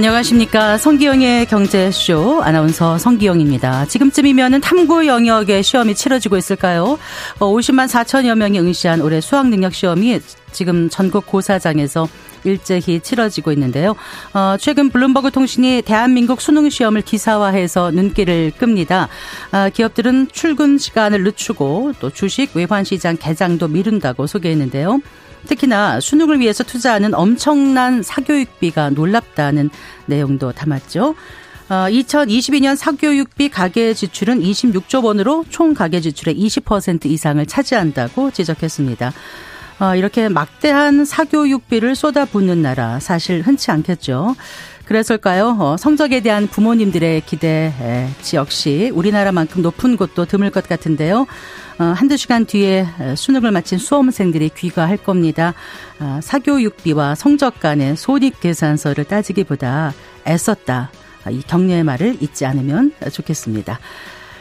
안녕하십니까. 성기영의 경제쇼 아나운서 성기영입니다. 지금쯤이면 탐구 영역의 시험이 치러지고 있을까요? 50만 어, 4천여 명이 응시한 올해 수학능력 시험이 지금 전국 고사장에서 일제히 치러지고 있는데요. 어, 최근 블룸버그 통신이 대한민국 수능 시험을 기사화해서 눈길을 끕니다. 어, 기업들은 출근 시간을 늦추고 또 주식 외환 시장 개장도 미룬다고 소개했는데요. 특히나 수능을 위해서 투자하는 엄청난 사교육비가 놀랍다는 내용도 담았죠. 2022년 어, 사교육비 가계 지출은 26조 원으로 총 가계 지출의 20% 이상을 차지한다고 지적했습니다. 어, 이렇게 막대한 사교육비를 쏟아붓는 나라 사실 흔치 않겠죠. 그랬을까요? 어, 성적에 대한 부모님들의 기대 역시 우리나라만큼 높은 곳도 드물 것 같은데요. 어, 한두 시간 뒤에 수능을 마친 수험생들이 귀가할 겁니다. 아, 사교육비와 성적 간의 손익계산서를 따지기보다 애썼다. 아, 이 격려의 말을 잊지 않으면 좋겠습니다.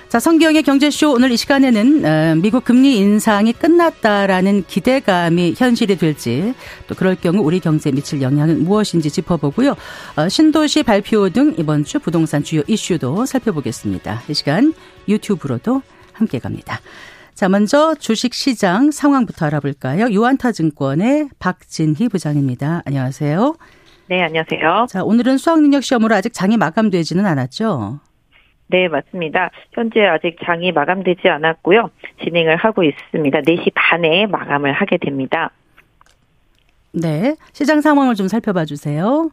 자, 성기영의 경제쇼 오늘 이 시간에는 어, 미국 금리 인상이 끝났다라는 기대감이 현실이 될지 또 그럴 경우 우리 경제에 미칠 영향은 무엇인지 짚어보고요. 어, 신도시 발표 등 이번 주 부동산 주요 이슈도 살펴보겠습니다. 이 시간 유튜브로도 함께 갑니다. 자, 먼저 주식 시장 상황부터 알아볼까요? 유한타증권의 박진희 부장입니다. 안녕하세요. 네, 안녕하세요. 자, 오늘은 수학능력 시험으로 아직 장이 마감되지는 않았죠? 네, 맞습니다. 현재 아직 장이 마감되지 않았고요. 진행을 하고 있습니다. 4시 반에 마감을 하게 됩니다. 네, 시장 상황을 좀 살펴봐 주세요.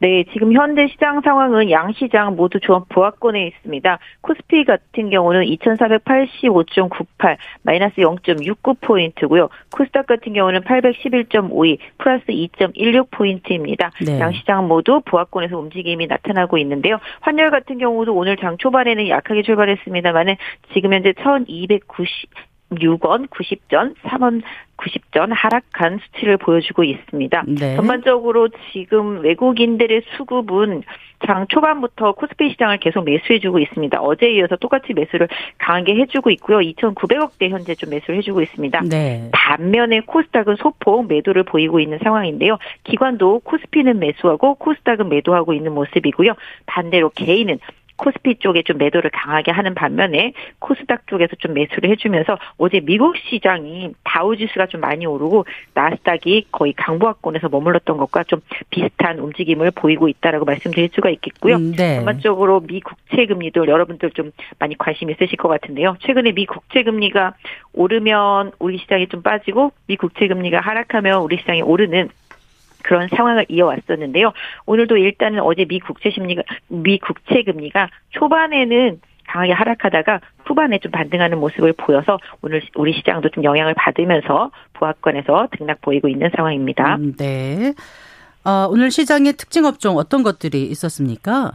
네, 지금 현재 시장 상황은 양 시장 모두 조합 보합권에 있습니다. 코스피 같은 경우는 2485.98 마이너스 0.69포인트고요. 코스닥 같은 경우는 811.52 플러스 2.16포인트입니다. 네. 양 시장 모두 보합권에서 움직임이 나타나고 있는데요. 환율 같은 경우도 오늘 장 초반에는 약하게 출발했습니다만은 지금 현재 1290 6원 90전, 3원 90전 하락한 수치를 보여주고 있습니다. 네. 전반적으로 지금 외국인들의 수급은 장 초반부터 코스피 시장을 계속 매수해주고 있습니다. 어제에 이어서 똑같이 매수를 강하게 해주고 있고요. 2,900억대 현재 좀 매수를 해주고 있습니다. 네. 반면에 코스닥은 소폭 매도를 보이고 있는 상황인데요. 기관도 코스피는 매수하고 코스닥은 매도하고 있는 모습이고요. 반대로 개인은 코스피 쪽에 좀 매도를 강하게 하는 반면에 코스닥 쪽에서 좀 매수를 해주면서 어제 미국 시장이 다우지수가 좀 많이 오르고 나스닥이 거의 강보합권에서 머물렀던 것과 좀 비슷한 움직임을 보이고 있다라고 말씀드릴 수가 있겠고요. 음, 네. 전반적으로 미 국채 금리도 여러분들 좀 많이 관심 있으실 것 같은데요. 최근에 미 국채 금리가 오르면 우리 시장이 좀 빠지고 미 국채 금리가 하락하면 우리 시장이 오르는 그런 상황을 이어왔었는데요. 오늘도 일단은 어제 미 국채 심리가 미 국채 금리가 초반에는 강하게 하락하다가 후반에 좀 반등하는 모습을 보여서 오늘 우리 시장도 좀 영향을 받으면서 부합권에서 등락 보이고 있는 상황입니다. 음, 네. 어, 오늘 시장의 특징 업종 어떤 것들이 있었습니까?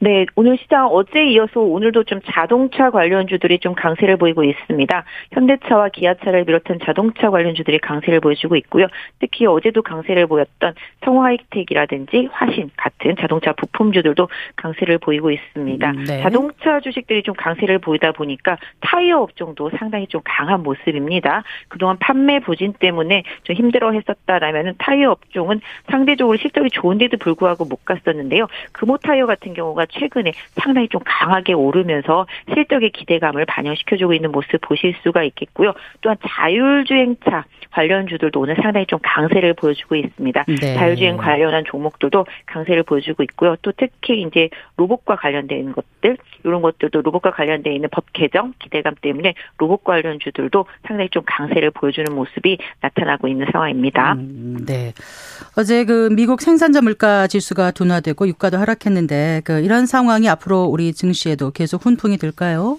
네, 오늘 시장 어제 이어서 오늘도 좀 자동차 관련주들이 좀 강세를 보이고 있습니다. 현대차와 기아차를 비롯한 자동차 관련주들이 강세를 보여주고 있고요. 특히 어제도 강세를 보였던 성화이텍이라든지 화신 같은 자동차 부품주들도 강세를 보이고 있습니다. 음, 네. 자동차 주식들이 좀 강세를 보이다 보니까 타이어 업종도 상당히 좀 강한 모습입니다. 그동안 판매 부진 때문에 좀 힘들어 했었다라면 타이어 업종은 상대적으로 실적이 좋은데도 불구하고 못 갔었는데요. 금호 타이어 같은 경우가 최근에 상당히 좀 강하게 오르면서 실적의 기대감을 반영시켜주고 있는 모습 보실 수가 있겠고요. 또한 자율주행차 관련주들도 오늘 상당히 좀 강세를 보여주고 있습니다. 네. 자율주행 관련한 종목들도 강세를 보여주고 있고요. 또 특히 이제 로봇과 관련된 것들 이런 것들도 로봇과 관련돼 있는 법 개정 기대감 때문에 로봇 관련주들도 상당히 좀 강세를 보여주는 모습이 나타나고 있는 상황입니다. 음, 네. 어제 그 미국 생산자 물가 지수가 둔화되고 유가도 하락했는데 그 이런 상황이 앞으로 우리 증시에도 계속 훈풍이 될까요?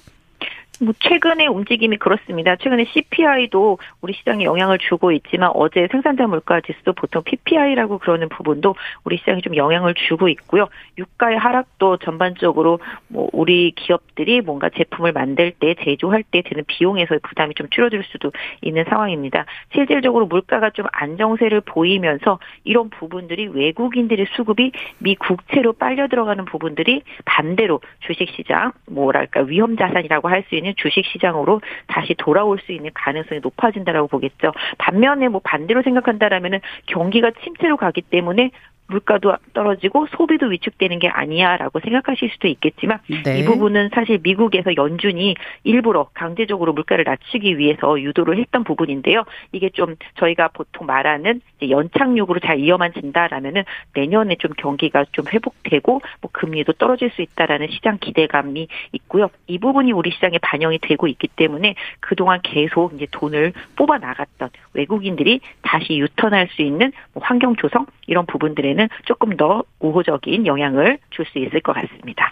뭐 최근의 움직임이 그렇습니다. 최근에 CPI도 우리 시장에 영향을 주고 있지만 어제 생산자 물가 지수도 보통 PPI라고 그러는 부분도 우리 시장에 좀 영향을 주고 있고요. 유가의 하락도 전반적으로 뭐 우리 기업들이 뭔가 제품을 만들 때 제조할 때 드는 비용에서의 부담이 좀 줄어들 수도 있는 상황입니다. 실질적으로 물가가 좀 안정세를 보이면서 이런 부분들이 외국인들의 수급이 미 국채로 빨려 들어가는 부분들이 반대로 주식시장 뭐랄까 위험 자산이라고 할 수 있는 있는 주식 시장으로 다시 돌아올 수 있는 가능성이 높아진다라고 보겠죠. 반면에 뭐 반대로 생각한다라면은 경기가 침체로 가기 때문에 물가도 떨어지고 소비도 위축되는 게 아니야라고 생각하실 수도 있겠지만 네. 이 부분은 사실 미국에서 연준이 일부러 강제적으로 물가를 낮추기 위해서 유도를 했던 부분인데요. 이게 좀 저희가 보통 말하는 연착륙으로 잘 이어만 진다라면은 내년에 좀 경기가 좀 회복되고 뭐 금리도 떨어질 수 있다라는 시장 기대감이 있고요. 이 부분이 우리 시장에 반영이 되고 있기 때문에 그동안 계속 이제 돈을 뽑아 나갔던 외국인들이 다시 유턴할 수 있는 뭐 환경 조성 이런 부분들에는 조금 더 우호적인 영향을 줄 수 있을 것 같습니다.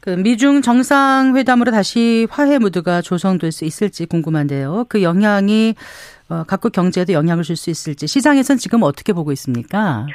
그 미중 정상회담으로 다시 화해 무드가 조성될 수 있을지 궁금한데요. 그 영향이 어, 각국 경제에도 영향을 줄 수 있을지 시장에선 지금 어떻게 보고 있습니까?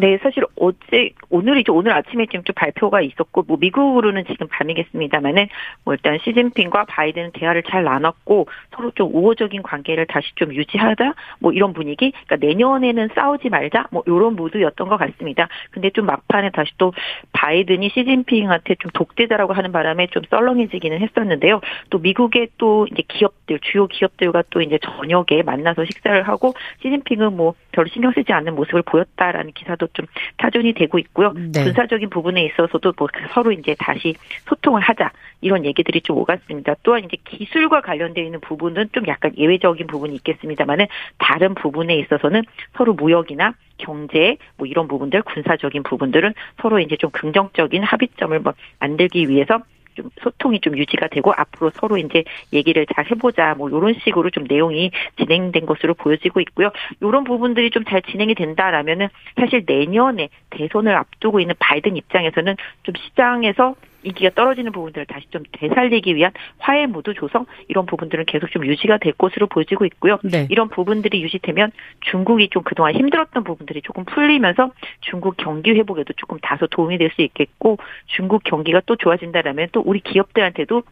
네, 사실 어제 오늘이죠. 오늘 아침에 지금 좀 발표가 있었고 뭐 미국으로는 지금 밤이겠습니다만은 뭐 일단 시진핑과 바이든은 대화를 잘 나눴고 서로 좀 우호적인 관계를 다시 좀 유지하자 뭐 이런 분위기. 그러니까 내년에는 싸우지 말자 뭐 이런 모드였던 것 같습니다. 근데 좀 막판에 다시 또 바이든이 시진핑한테 좀 독재자라고 하는 바람에 좀 썰렁해지기는 했었는데요. 또 미국의 또 이제 기업들 주요 기업들과 또 이제 저녁에 만 나서 식사를 하고 시진핑은 뭐 별로 신경 쓰지 않는 모습을 보였다라는 기사도 좀 타존이 되고 있고요. 네. 군사적인 부분에 있어서도 뭐 서로 이제 다시 소통을 하자 이런 얘기들이 좀 오갔습니다. 또한 이제 기술과 관련되어 있는 부분은 좀 약간 예외적인 부분이 있겠습니다만은 다른 부분에 있어서는 서로 무역이나 경제 뭐 이런 부분들 군사적인 부분들은 서로 이제 좀 긍정적인 합의점을 뭐 만들기 위해서 좀 소통이 좀 유지가 되고 앞으로 서로 이제 얘기를 잘 해보자 뭐 이런 식으로 좀 내용이 진행된 것으로 보여지고 있고요. 이런 부분들이 좀 잘 진행이 된다라면은 사실 내년에 대선을 앞두고 있는 바이든 입장에서는 좀 시장에서 인기가 떨어지는 부분들을 다시 좀 되살리기 위한 화해 모드 조성 이런 부분들은 계속 좀 유지가 될 것으로 보여지고 있고요. 네. 이런 부분들이 유지되면 중국이 좀 그동안 힘들었던 부분들이 조금 풀리면서 중국 경기 회복에도 조금 다소 도움이 될 수 있겠고 중국 경기가 또 좋아진다라면 또 우리 기업들한테도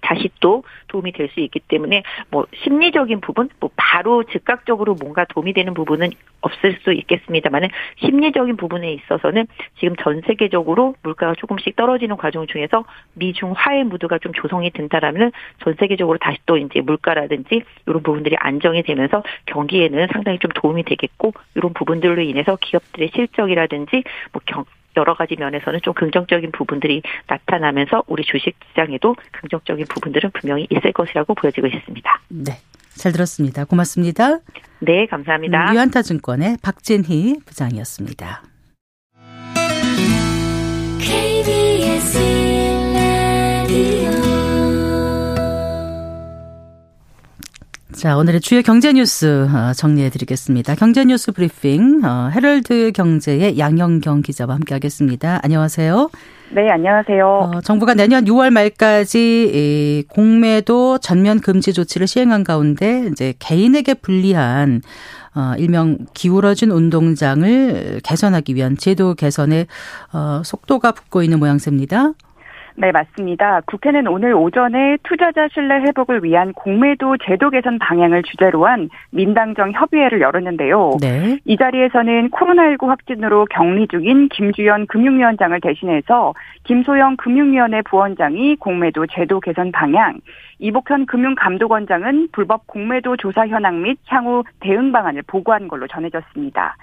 다시 또 도움이 될 수 있기 때문에 뭐 심리적인 부분, 뭐 바로 즉각적으로 뭔가 도움이 되는 부분은 없을 수 있겠습니다만은 심리적인 부분에 있어서는 지금 전 세계적으로 물가가 조금씩 떨어지는 과정 중에서 미중 화해 무드가 좀 조성이 된다라면 전 세계적으로 다시 또 이제 물가라든지 이런 부분들이 안정이 되면서 경기에는 상당히 좀 도움이 되겠고 이런 부분들로 인해서 기업들의 실적이라든지 뭐 경, 여러 가지 면에서는 좀 긍정적인 부분들이 나타나면서 우리 주식 시장에도 긍정적인 부분들은 분명히 있을 것이라고 보여지고 있습니다. 네. 잘 들었습니다. 고맙습니다. 네, 감사합니다. 음, 유한타 증권의 박진희 부장이었습니다. 자, 오늘의 주요 경제 뉴스 어, 정리해 드리겠습니다. 경제 뉴스 브리핑 어, 헤럴드 경제의 양영경 기자와 함께 하겠습니다. 안녕하세요. 네, 안녕하세요. 어, 정부가 내년 6월 말까지 이 공매도 전면 금지 조치를 시행한 가운데 이제 개인에게 불리한 어, 일명 기울어진 운동장을 개선하기 위한 제도 개선에 어, 속도가 붙고 있는 모양새입니다. 네, 맞습니다. 국회는 오늘 오전에 투자자 신뢰 회복을 위한 공매도 제도 개선 방향을 주제로 한 민당정 협의회를 열었는데요. 네. 이 자리에서는 코로나19 확진으로 격리 중인 김주현 금융위원장을 대신해서 김소영 금융위원회 부원장이 공매도 제도 개선 방향, 이복현 금융감독원장은 불법 공매도 조사 현황 및 향후 대응 방안을 보고한 걸로 전해졌습니다.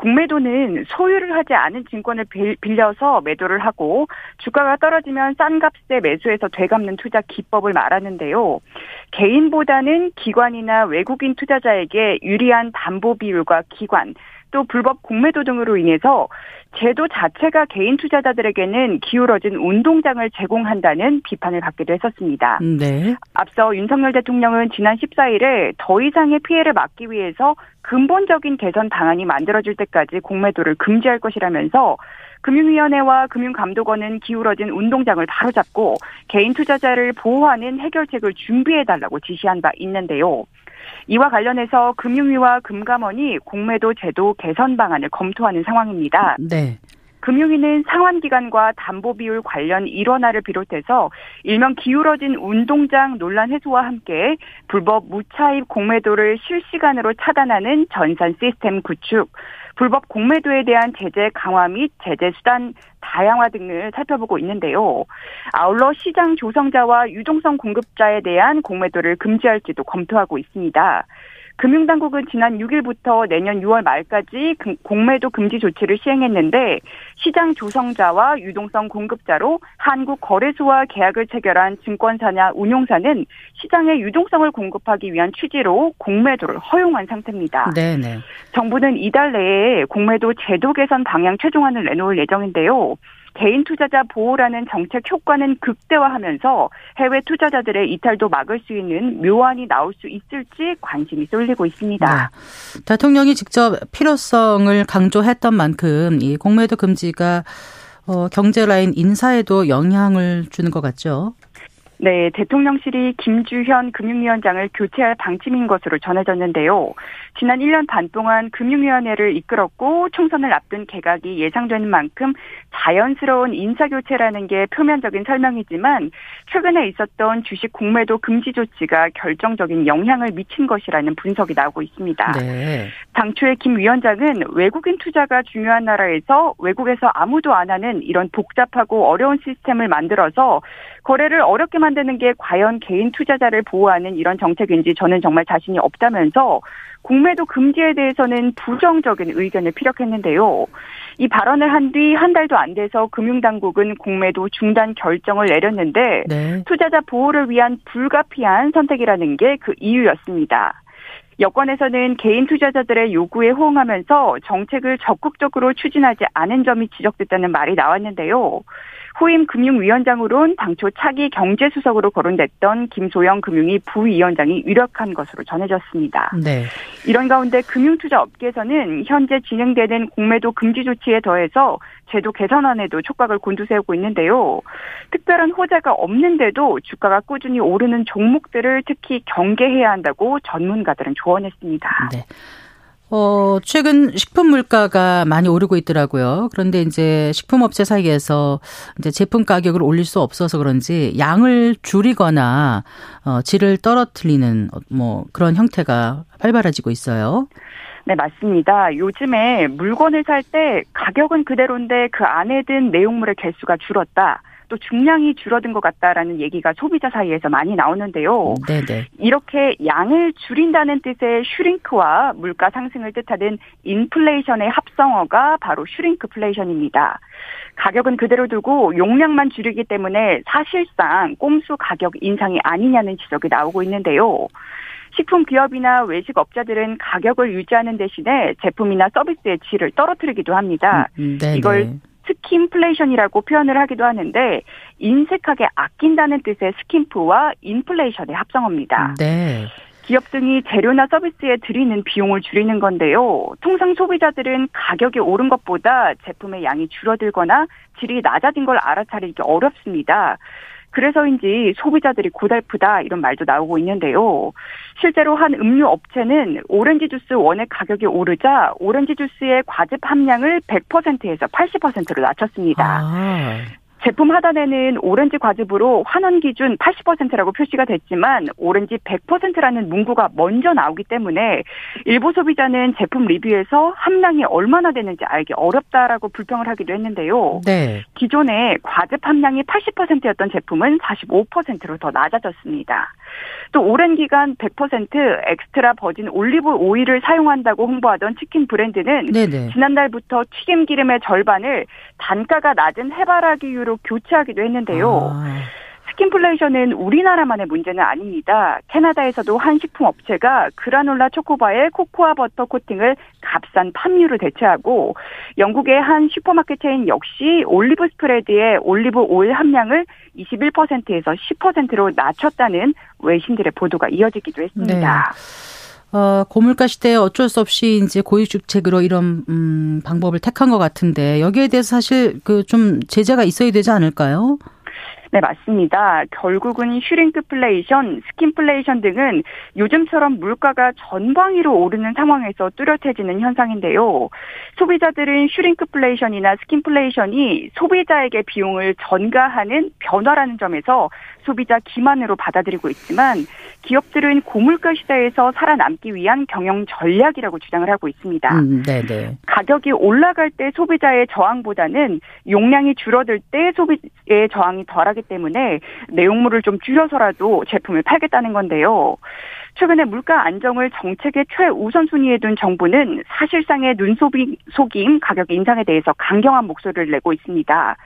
공매도는 소유를 하지 않은 증권을 빌려서 매도를 하고 주가가 떨어지면 싼 값에 매수해서 되갚는 투자 기법을 말하는데요. 개인보다는 기관이나 외국인 투자자에게 유리한 담보 비율과 기관, 또 불법 공매도 등으로 인해서 제도 자체가 개인 투자자들에게는 기울어진 운동장을 제공한다는 비판을 받기도 했었습니다. 네. 앞서 윤석열 대통령은 지난 14일에 더 이상의 피해를 막기 위해서 근본적인 개선 방안이 만들어질 때까지 공매도를 금지할 것이라면서 금융위원회와 금융감독원은 기울어진 운동장을 바로잡고 개인 투자자를 보호하는 해결책을 준비해달라고 지시한 바 있는데요. 이와 관련해서 금융위와 금감원이 공매도 제도 개선 방안을 검토하는 상황입니다. 네. 금융위는 상환기간과 담보비율 관련 일원화를 비롯해서 일명 기울어진 운동장 논란 해소와 함께 불법 무차입 공매도를 실시간으로 차단하는 전산 시스템 구축, 불법 공매도에 대한 제재 강화 및 제재 수단 다양화 등을 살펴보고 있는데요. 아울러 시장 조성자와 유동성 공급자에 대한 공매도를 금지할지도 검토하고 있습니다. 금융당국은 지난 6일부터 내년 6월 말까지 공매도 금지 조치를 시행했는데 시장 조성자와 유동성 공급자로 한국 거래소와 계약을 체결한 증권사냐 운용사는 시장에 유동성을 공급하기 위한 취지로 공매도를 허용한 상태입니다. 네네. 정부는 이달 내에 공매도 제도 개선 방향 최종안을 내놓을 예정인데요. 개인 투자자 보호라는 정책 효과는 극대화하면서 해외 투자자들의 이탈도 막을 수 있는 묘안이 나올 수 있을지 관심이 쏠리고 있습니다. 네. 대통령이 직접 필요성을 강조했던 만큼 이 공매도 금지가 어, 경제 라인 인사에도 영향을 주는 것 같죠. 네, 대통령실이 김주현 금융위원장을 교체할 방침인 것으로 전해졌는데요. 지난 1년 반 동안 금융위원회를 이끌었고 총선을 앞둔 개각이 예상되는 만큼 자연스러운 인사교체라는 게 표면적인 설명이지만 최근에 있었던 주식 공매도 금지 조치가 결정적인 영향을 미친 것이라는 분석이 나오고 있습니다. 네. 당초에 김 위원장은 외국인 투자가 중요한 나라에서 외국에서 아무도 안 하는 이런 복잡하고 어려운 시스템을 만들어서 거래를 어렵게 만 드는 게 과연 개인 투자자를 보호하는 이런 정책인지 저는 정말 자신이 없다면서 공매도 금지에 대해서는 부정적인 의견을 피력했는데요. 이 발언을 한 뒤 한 달도 안 돼서 금융당국은 공매도 중단 결정을 내렸는데 네. 투자자 보호를 위한 불가피한 선택이라는 게 그 이유였습니다. 여권에서는 개인 투자자들의 요구에 호응하면서 정책을 적극적으로 추진하지 않은 점이 지적됐다는 말이 나왔는데요. 후임 금융위원장으로는 당초 차기 경제수석으로 거론됐던 김소영 금융위 부위원장이 유력한 것으로 전해졌습니다. 네. 이런 가운데 금융투자 업계에서는 현재 진행되는 공매도 금지 조치에 더해서 제도 개선안에도 촉각을 곤두세우고 있는데요. 특별한 호재가 없는데도 주가가 꾸준히 오르는 종목들을 특히 경계해야 한다고 전문가들은 조언했습니다. 네. 어, 최근 식품 물가가 많이 오르고 있더라고요. 그런데 이제 식품업체 사이에서 이제 제품 가격을 올릴 수 없어서 그런지 양을 줄이거나 어, 질을 떨어뜨리는 뭐 그런 형태가 활발해지고 있어요. 네, 맞습니다. 요즘에 물건을 살 때 가격은 그대로인데 그 안에 든 내용물의 개수가 줄었다. 또 중량이 줄어든 것 같다라는 얘기가 소비자 사이에서 많이 나오는데요. 네네. 이렇게 양을 줄인다는 뜻의 shrink와 물가 상승을 뜻하는 인플레이션의 합성어가 바로 슈링크플레이션입니다. 가격은 그대로 두고 용량만 줄이기 때문에 사실상 꼼수 가격 인상이 아니냐는 지적이 나오고 있는데요. 식품 기업이나 외식 업자들은 가격을 유지하는 대신에 제품이나 서비스의 질을 떨어뜨리기도 합니다. 음, 음 이걸 스킴플레이션이라고 표현을 하기도 하는데 인색하게 아낀다는 뜻의 skimp와 인플레이션의 합성어입니다. 네. 기업 등이 재료나 서비스에 들이는 비용을 줄이는 건데요. 통상 소비자들은 가격이 오른 것보다 제품의 양이 줄어들거나 질이 낮아진 걸 알아차리기 어렵습니다. 그래서인지 소비자들이 고달프다 이런 말도 나오고 있는데요. 실제로 한 음료 업체는 오렌지 주스 원액 가격이 오르자 오렌지 주스의 과즙 함량을 100%에서 80%로 낮췄습니다. 아. 제품 하단에는 오렌지 과즙으로 환원 기준 80%라고 표시가 됐지만 오렌지 100%라는 문구가 먼저 나오기 때문에 일부 소비자는 제품 리뷰에서 함량이 얼마나 되는지 알기 어렵다라고 불평을 하기도 했는데요. 네. 기존에 과즙 함량이 80%였던 제품은 45%로 더 낮아졌습니다. 또 오랜 기간 100% 엑스트라 버진 올리브 오일을 사용한다고 홍보하던 치킨 브랜드는 네네. 지난달부터 튀김 기름의 절반을 단가가 낮은 해바라기유로 교체하기도 했는데요. 아. 스킴플레이션은 우리나라만의 문제는 아닙니다. 캐나다에서도 한 식품 업체가 그라놀라 초코바에 코코아 버터 코팅을 값싼 팜유로 대체하고 영국의 한 슈퍼마켓 체인 역시 올리브 스프레드의 올리브 오일 함량을 21%에서 10%로 낮췄다는 외신들의 보도가 이어지기도 했습니다. 네. 어, 고물가 시대에 어쩔 수 없이 이제 고육지책으로 이런 음, 방법을 택한 것 같은데 여기에 대해서 사실 그 좀 제재가 있어야 되지 않을까요? 네, 맞습니다. 결국은 슈링크플레이션, 스킴플레이션 등은 요즘처럼 물가가 전방위로 오르는 상황에서 뚜렷해지는 현상인데요. 소비자들은 슈링크플레이션이나 스킴플레이션이 소비자에게 비용을 전가하는 변화라는 점에서 소비자 기만으로 받아들이고 있지만 기업들은 고물가 시대에서 살아남기 위한 경영 전략이라고 주장을 하고 있습니다. 음, 네네. 가격이 올라갈 때 소비자의 저항보다는 용량이 줄어들 때 소비의 저항이 덜하기 때문에 내용물을 좀 줄여서라도 제품을 팔겠다는 건데요. 최근에 물가 안정을 정책의 최우선순위에 둔 정부는 사실상의 눈속임 가격 인상에 대해서 강경한 목소리를 내고 있습니다.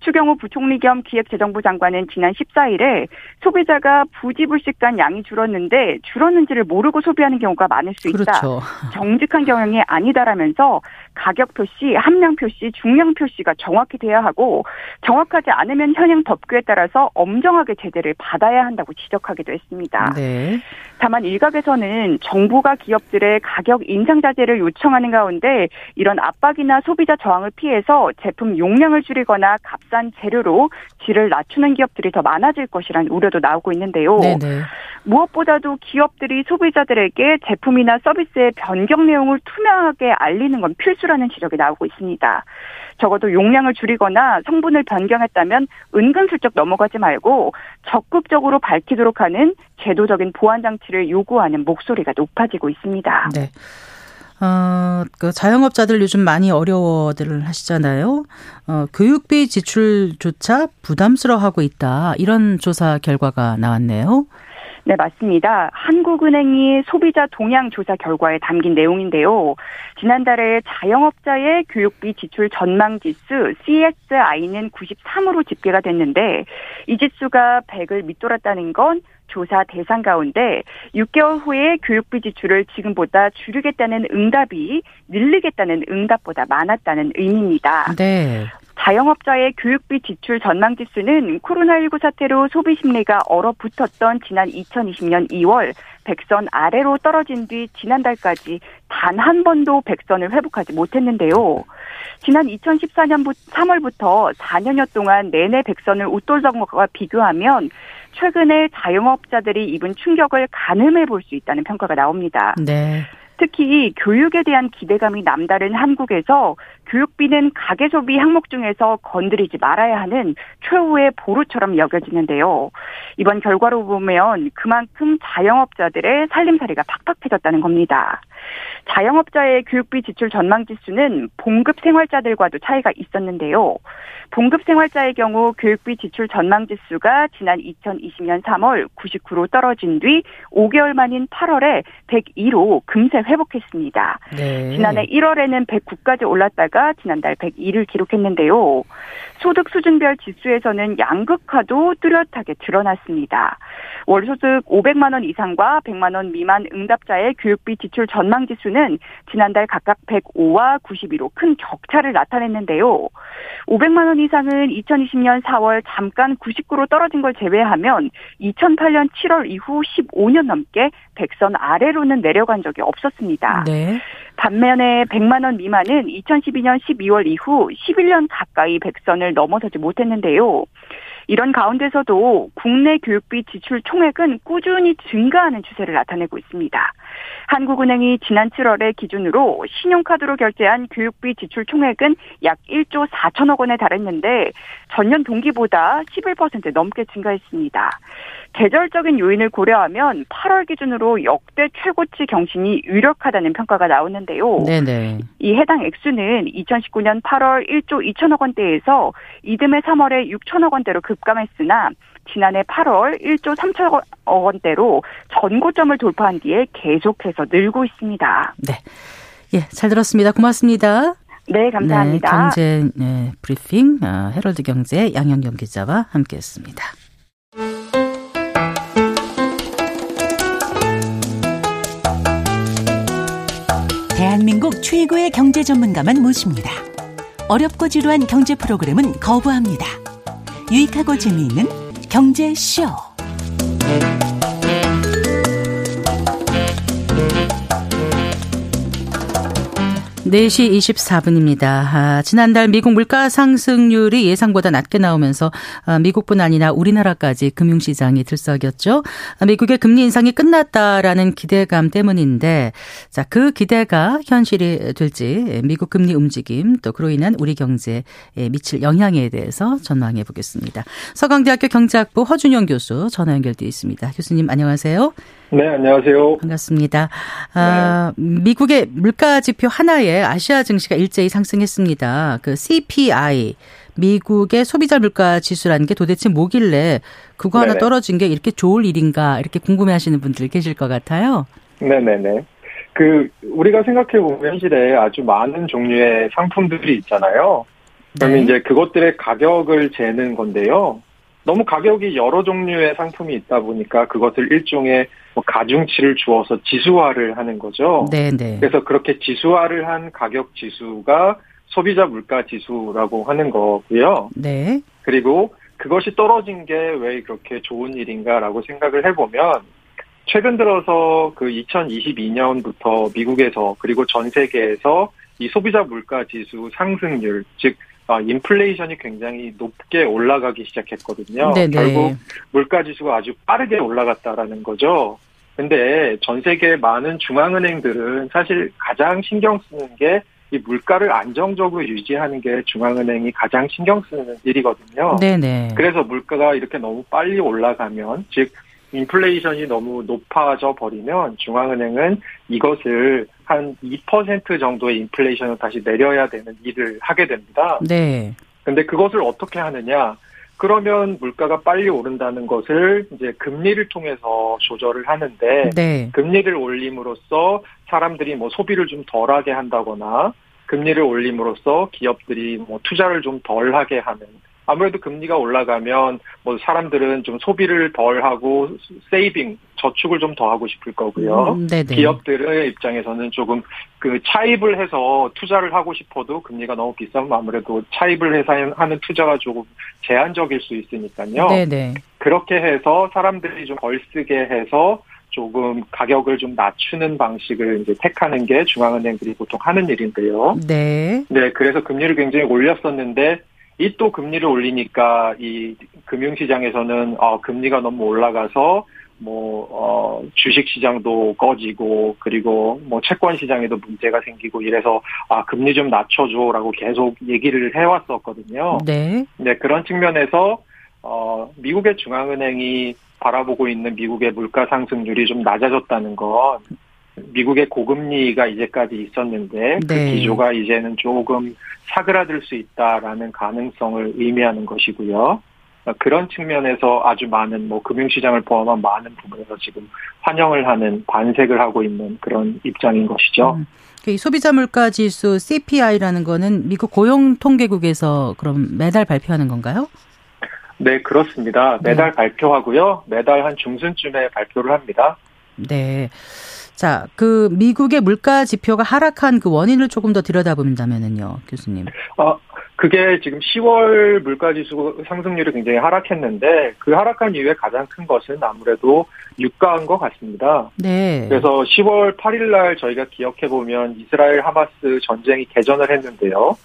추경호 부총리 겸 기획재정부 장관은 지난 14일에 소비자가 부지불식 간 양이 줄었는데 줄었는지를 모르고 소비하는 경우가 많을 수 있다. 그렇죠. 정직한 경영이 아니다라면서 가격 표시, 함량 표시, 중량 표시가 정확히 돼야 하고 정확하지 않으면 현행 법규에 따라서 엄정하게 제재를 받아야 한다고 지적하기도 했습니다. 네. 다만 일각에서는 정부가 기업들의 가격 인상 자제를 요청하는 가운데 이런 압박이나 소비자 저항을 피해서 제품 용량을 줄이거나 값싼 재료로 질을 낮추는 기업들이 더 많아질 것이라는 우려도 나오고 있는데요. 네네. 무엇보다도 기업들이 소비자들에게 제품이나 서비스의 변경 내용을 투명하게 알리는 건 필수 라는 지적이 나오고 있습니다. 적어도 용량을 줄이거나 성분을 변경했다면 은근슬쩍 넘어가지 말고 적극적으로 밝히도록 하는 제도적인 보안 장치를 요구하는 목소리가 높아지고 있습니다. 네. 어, 그 자영업자들 요즘 많이 어려워들 하시잖아요. 어, 교육비 지출조차 부담스러워하고 있다. 이런 조사 결과가 나왔네요. 네, 맞습니다. 한국은행이 소비자 동향 조사 결과에 담긴 내용인데요. 지난달에 자영업자의 교육비 지출 전망 지수 CSI는 93으로 집계가 됐는데 이 지수가 100을 밑돌았다는 건 조사 대상 가운데 6개월 후에 교육비 지출을 지금보다 줄이겠다는 응답이 늘리겠다는 응답보다 많았다는 의미입니다. 네. 자영업자의 교육비 지출 전망 지수는 코로나19 사태로 소비 심리가 얼어붙었던 지난 2020년 2월 백선 아래로 떨어진 뒤 지난달까지 단 한 번도 백선을 회복하지 못했는데요. 지난 2014년부터 3월부터 4년여 동안 내내 백선을 웃돌던 것과 비교하면 최근에 자영업자들이 입은 충격을 가늠해 볼 수 있다는 평가가 나옵니다. 네. 특히 교육에 대한 기대감이 남다른 한국에서 교육비는 가계 소비 항목 중에서 건드리지 말아야 하는 최후의 보루처럼 여겨지는데요. 이번 결과로 보면 그만큼 자영업자들의 살림살이가 팍팍해졌다는 겁니다. 자영업자의 교육비 지출 전망 지수는 봉급 생활자들과도 차이가 있었는데요. 봉급 생활자의 경우 교육비 지출 전망 지수가 지난 2020년 3월 99로 떨어진 뒤 5개월 만인 8월에 102로 금세 회복했습니다. 네. 지난해 1월에는 109까지 올랐다가 지난달 102를 기록했는데요. 소득 수준별 지수에서는 양극화도 뚜렷하게 드러났습니다. 월소득 500만 원 이상과 100만 원 미만 응답자의 교육비 지출 전망 지수는 지난달 각각 105와 92로 큰 격차를 나타냈는데요. 500만 원 이상은 2020년 4월 잠깐 99로 떨어진 걸 제외하면 2008년 7월 이후 15년 넘게 100선 아래로는 내려간 적이 없었습니다. 네. 반면에 100만 원 미만은 2012년 12월 이후 11년 가까이 100선을 넘어서지 못했는데요. 이런 가운데서도 국내 교육비 지출 총액은 꾸준히 증가하는 추세를 나타내고 있습니다. 한국은행이 지난 7월에 기준으로 신용카드로 결제한 교육비 지출 총액은 약 1조 4천억 원에 달했는데 전년 동기보다 11% 넘게 증가했습니다. 계절적인 요인을 고려하면 8월 기준으로 역대 최고치 경신이 유력하다는 평가가 나오는데요. 네네. 이 해당 액수는 2019년 8월 1조 2천억 원대에서 이듬해 3월에 6천억 원대로 급감했으나 지난해 8월 1조 3천억 원대로 전고점을 돌파한 뒤에 계속해서 늘고 있습니다. 네. 예, 잘 들었습니다. 고맙습니다. 네, 감사합니다. 네, 경제 네, 브리핑 어, 헤럴드 경제 양현경 기자와 함께했습니다. 대한민국 최고의 경제 전문가만 모십니다. 어렵고 지루한 경제 프로그램은 거부합니다. 유익하고 재미있는 경제쇼. 4시 24분입니다. 아, 지난달 미국 물가 상승률이 예상보다 낮게 나오면서 아, 미국뿐 아니라 우리나라까지 금융시장이 들썩였죠. 아, 미국의 금리 인상이 끝났다라는 기대감 때문인데 자, 그 기대가 현실이 될지 미국 금리 움직임 또 그로 인한 우리 경제에 미칠 영향에 대해서 전망해 보겠습니다. 서강대학교 경제학부 허준영 교수 전화 연결돼 있습니다. 교수님 안녕하세요. 네, 안녕하세요. 반갑습니다. 아, 네. 미국의 물가 지표 하나에 아시아 증시가 일제히 상승했습니다. 그 CPI, 미국의 소비자 물가 지수라는 게 도대체 뭐길래 그거 하나 네네. 떨어진 게 이렇게 좋을 일인가 이렇게 궁금해 하시는 분들 계실 것 같아요. 네네네. 그, 우리가 생각해 보면 현실에 아주 많은 종류의 상품들이 있잖아요. 그러면 네. 이제 그것들의 가격을 재는 건데요. 너무 가격이 여러 종류의 상품이 있다 보니까 그것을 일종의 뭐 가중치를 주어서 지수화를 하는 거죠. 네, 네. 그래서 그렇게 지수화를 한 가격 지수가 소비자 물가 지수라고 하는 거고요. 네. 그리고 그것이 떨어진 게 왜 그렇게 좋은 일인가라고 생각을 해보면 최근 들어서 그 2022년부터 미국에서 그리고 전 세계에서 이 소비자 물가 지수 상승률, 즉 아, 인플레이션이 굉장히 높게 올라가기 시작했거든요. 네네. 결국 물가 지수가 아주 빠르게 올라갔다라는 거죠. 근데 전 세계 많은 중앙은행들은 사실 가장 신경 쓰는 게 이 물가를 안정적으로 유지하는 게 중앙은행이 가장 신경 쓰는 일이거든요. 네네. 그래서 물가가 이렇게 너무 빨리 올라가면 즉 인플레이션이 너무 높아져 버리면 중앙은행은 이것을 한 2% 정도의 인플레이션을 다시 내려야 되는 일을 하게 됩니다. 네. 근데 그것을 어떻게 하느냐? 그러면 물가가 빨리 오른다는 것을 이제 금리를 통해서 조절을 하는데 네. 금리를 올림으로써 사람들이 뭐 소비를 좀 덜하게 한다거나 금리를 올림으로써 기업들이 뭐 투자를 좀 덜하게 하는 아무래도 금리가 올라가면 뭐 사람들은 좀 소비를 덜 하고 세이빙 저축을 좀 더 하고 싶을 거고요. 음, 기업들의 입장에서는 조금 그 차입을 해서 투자를 하고 싶어도 금리가 너무 비싸면 아무래도 차입을 해서 하는 투자가 조금 제한적일 수 있으니까요. 네네. 그렇게 해서 사람들이 좀 덜 쓰게 해서 조금 가격을 좀 낮추는 방식을 이제 택하는 게 중앙은행들이 보통 하는 일인데요. 네. 네, 그래서 금리를 굉장히 올렸었는데 이 또 금리를 올리니까 이 금융시장에서는 어, 금리가 너무 올라가서 뭐, 어, 주식 시장도 꺼지고, 그리고 뭐 채권 시장에도 문제가 생기고 이래서, 아, 금리 좀 낮춰줘라고 계속 얘기를 해왔었거든요. 네. 네, 그런 측면에서, 어, 미국의 중앙은행이 바라보고 있는 미국의 물가 상승률이 좀 낮아졌다는 건 미국의 고금리가 이제까지 있었는데 그 네. 그 기조가 이제는 조금 사그라들 수 있다라는 가능성을 의미하는 것이고요. 그런 측면에서 아주 많은 뭐 금융시장을 포함한 많은 부분에서 지금 환영을 하는 반색을 하고 있는 그런 입장인 것이죠. 음. 그 소비자 물가 지수 CPI라는 거는 미국 고용 통계국에서 그럼 매달 발표하는 건가요? 네, 그렇습니다. 매달 네. 발표하고요. 매달 한 중순쯤에 발표를 합니다. 네. 자, 그 미국의 물가 지표가 하락한 그 원인을 조금 더 들여다본다면은요, 교수님. 어, 그게 지금 10월 물가 지수 상승률이 굉장히 하락했는데 그 하락한 이유의 가장 큰 것은 아무래도 유가인 것 같습니다. 네. 그래서 10월 8일 날 저희가 기억해 보면 이스라엘 하마스 전쟁이 개전을 했는데요.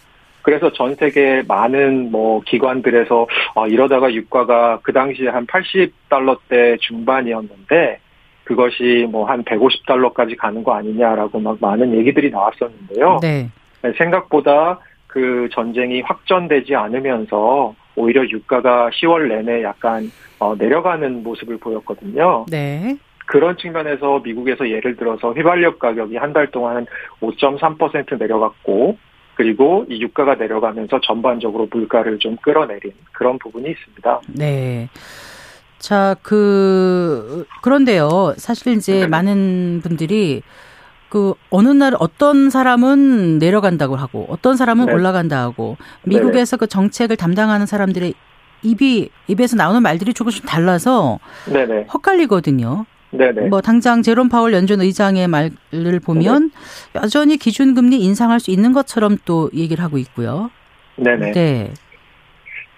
그래서 전 세계 많은 뭐 기관들에서 어, 이러다가 유가가 그 당시에 한 80달러대 중반이었는데 그것이 뭐 한 150달러까지 가는 거 아니냐라고 막 많은 얘기들이 나왔었는데요. 네. 네. 생각보다 그 전쟁이 확전되지 않으면서 오히려 유가가 10월 내내 약간 어, 내려가는 모습을 보였거든요. 네. 그런 측면에서 미국에서 예를 들어서 휘발유 가격이 한 달 동안 5.3% 내려갔고 그리고 이 유가가 내려가면서 전반적으로 물가를 좀 끌어내린 그런 부분이 있습니다. 네. 자, 그, 그런데요. 사실 이제 네. 많은 분들이 그 어느 날 어떤 사람은 내려간다고 하고 어떤 사람은 네. 올라간다 하고 미국에서 네. 그 정책을 담당하는 사람들의 입이 입에서 나오는 말들이 조금씩 달라서 네네. 헛갈리거든요. 네네. 뭐 당장 제롬 파월 연준 의장의 말을 보면 네네. 여전히 기준금리 인상할 수 있는 것처럼 또 얘기를 하고 있고요. 네네. 네.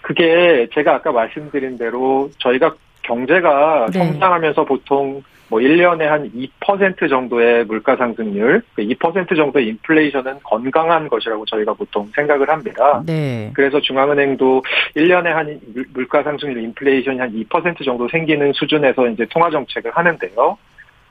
그게 제가 아까 말씀드린 대로 저희가 경제가 네. 성장하면서 보통 뭐 1년에 한 2% 정도의 물가 상승률, 2%그 정도의 인플레이션은 건강한 것이라고 저희가 보통 생각을 합니다. 네. 그래서 중앙은행도 1년에 한 물가 상승률 인플레이션이 한 2% 정도 생기는 수준에서 이제 통화 정책을 하는데요.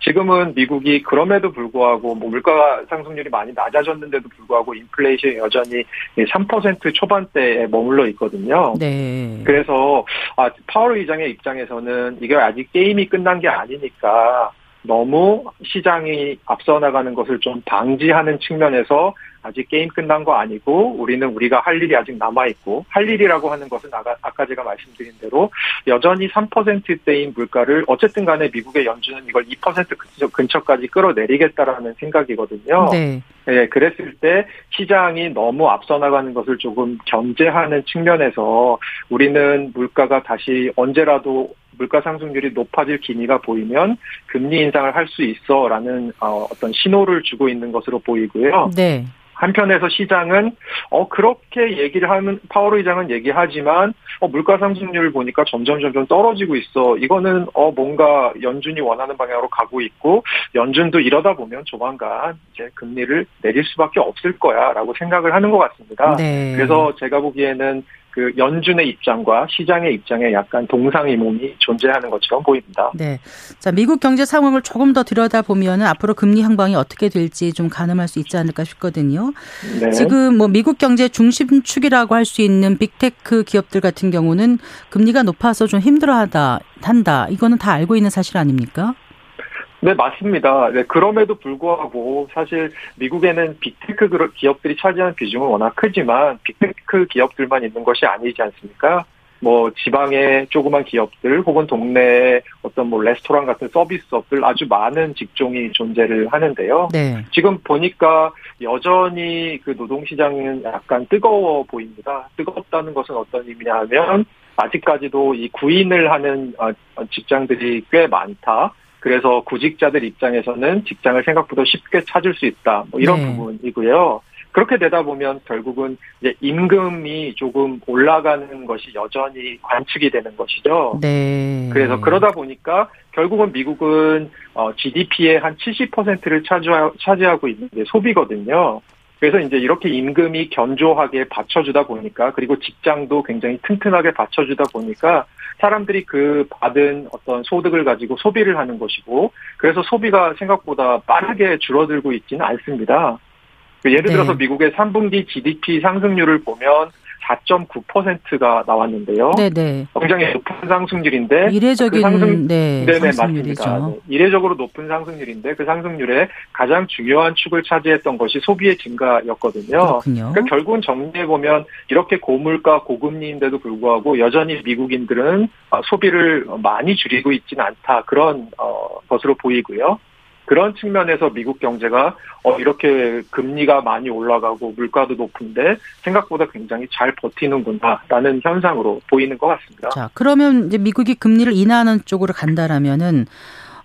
지금은 미국이 그럼에도 불구하고 뭐 물가 상승률이 많이 낮아졌는데도 불구하고 인플레이션이 여전히 3% 초반대에 머물러 있거든요. 네. 그래서 아 파월 의장의 입장에서는 이게 아직 게임이 끝난 게 아니니까 너무 시장이 앞서 나가는 것을 좀 방지하는 측면에서 아직 게임 끝난 거 아니고 우리는 우리가 할 일이 아직 남아 있고 할 일이라고 하는 것은 아까, 제가 말씀드린 대로 여전히 3%대인 물가를 어쨌든 간에 미국의 연준은 이걸 2% 근처까지 끌어내리겠다라는 생각이거든요. 네. 네, 그랬을 때 시장이 너무 앞서 나가는 것을 조금 견제하는 측면에서 우리는 물가가 다시 언제라도 물가 상승률이 높아질 기미가 보이면 금리 인상을 할 수 있어라는 어, 어떤 신호를 주고 있는 것으로 보이고요. 네. 한편에서 시장은 어 그렇게 얘기를 하는 파월 의장은 얘기하지만 어 물가 상승률 보니까 점점 점점 떨어지고 있어. 이거는 어 뭔가 연준이 원하는 방향으로 가고 있고 연준도 이러다 보면 조만간 이제 금리를 내릴 수밖에 없을 거야라고 생각을 하는 것 같습니다. 네. 그래서 제가 보기에는 그 연준의 입장과 시장의 입장에 약간 동상이몽이 존재하는 것처럼 보입니다. 네. 자, 미국 경제 상황을 조금 더 들여다보면 앞으로 금리 향방이 어떻게 될지 좀 가늠할 수 있지 않을까 싶거든요. 네. 지금 뭐 미국 경제 중심축이라고 할 수 있는 빅테크 기업들 같은 경우는 금리가 높아서 좀 힘들어하다 한다. 이거는 다 알고 있는 사실 아닙니까? 네, 맞습니다. 네, 그럼에도 불구하고 사실 미국에는 빅테크 기업들이 차지하는 비중은 워낙 크지만 빅테크 기업들만 있는 것이 아니지 않습니까? 뭐 지방의 조그만 기업들 혹은 동네에 어떤 뭐 레스토랑 같은 서비스업들 아주 많은 직종이 존재를 하는데요. 네. 지금 보니까 여전히 그 노동시장은 약간 뜨거워 보입니다. 뜨겁다는 것은 어떤 의미냐면 아직까지도 이 구인을 하는 어, 직장들이 꽤 많다. 그래서 구직자들 입장에서는 직장을 생각보다 쉽게 찾을 수 있다. 뭐 이런 네. 부분이고요. 그렇게 되다 보면 결국은 이제 임금이 조금 올라가는 것이 여전히 관측이 되는 것이죠. 네. 그래서 그러다 보니까 결국은 미국은 GDP의 어, 한 70%를 차지하고 있는 게 소비거든요. 그래서 이제 이렇게 임금이 견조하게 받쳐주다 보니까 그리고 직장도 굉장히 튼튼하게 받쳐주다 보니까 사람들이 그 받은 어떤 소득을 가지고 소비를 하는 것이고 그래서 소비가 생각보다 빠르게 줄어들고 있지는 않습니다. 예를 들어서 네. 미국의 3분기 GDP 상승률을 보면 4.9%가 나왔는데요. 네네. 굉장히 높은 상승률인데 이례적인 그 상승 네, 네네 맞습니다. 네. 이례적으로 높은 상승률인데 그 상승률에 가장 중요한 축을 차지했던 것이 소비의 증가였거든요. 그렇군요. 그러니까 결국은 정리해 보면 이렇게 고물가 고금리인데도 불구하고 여전히 미국인들은 어, 소비를 많이 줄이고 있지는 않다 그런 어, 것으로 보이고요. 그런 측면에서 미국 경제가 어 이렇게 금리가 많이 올라가고 물가도 높은데 생각보다 굉장히 잘 버티는구나라는 현상으로 보이는 것 같습니다. 자, 그러면 이제 미국이 금리를 인하하는 쪽으로 간다라면은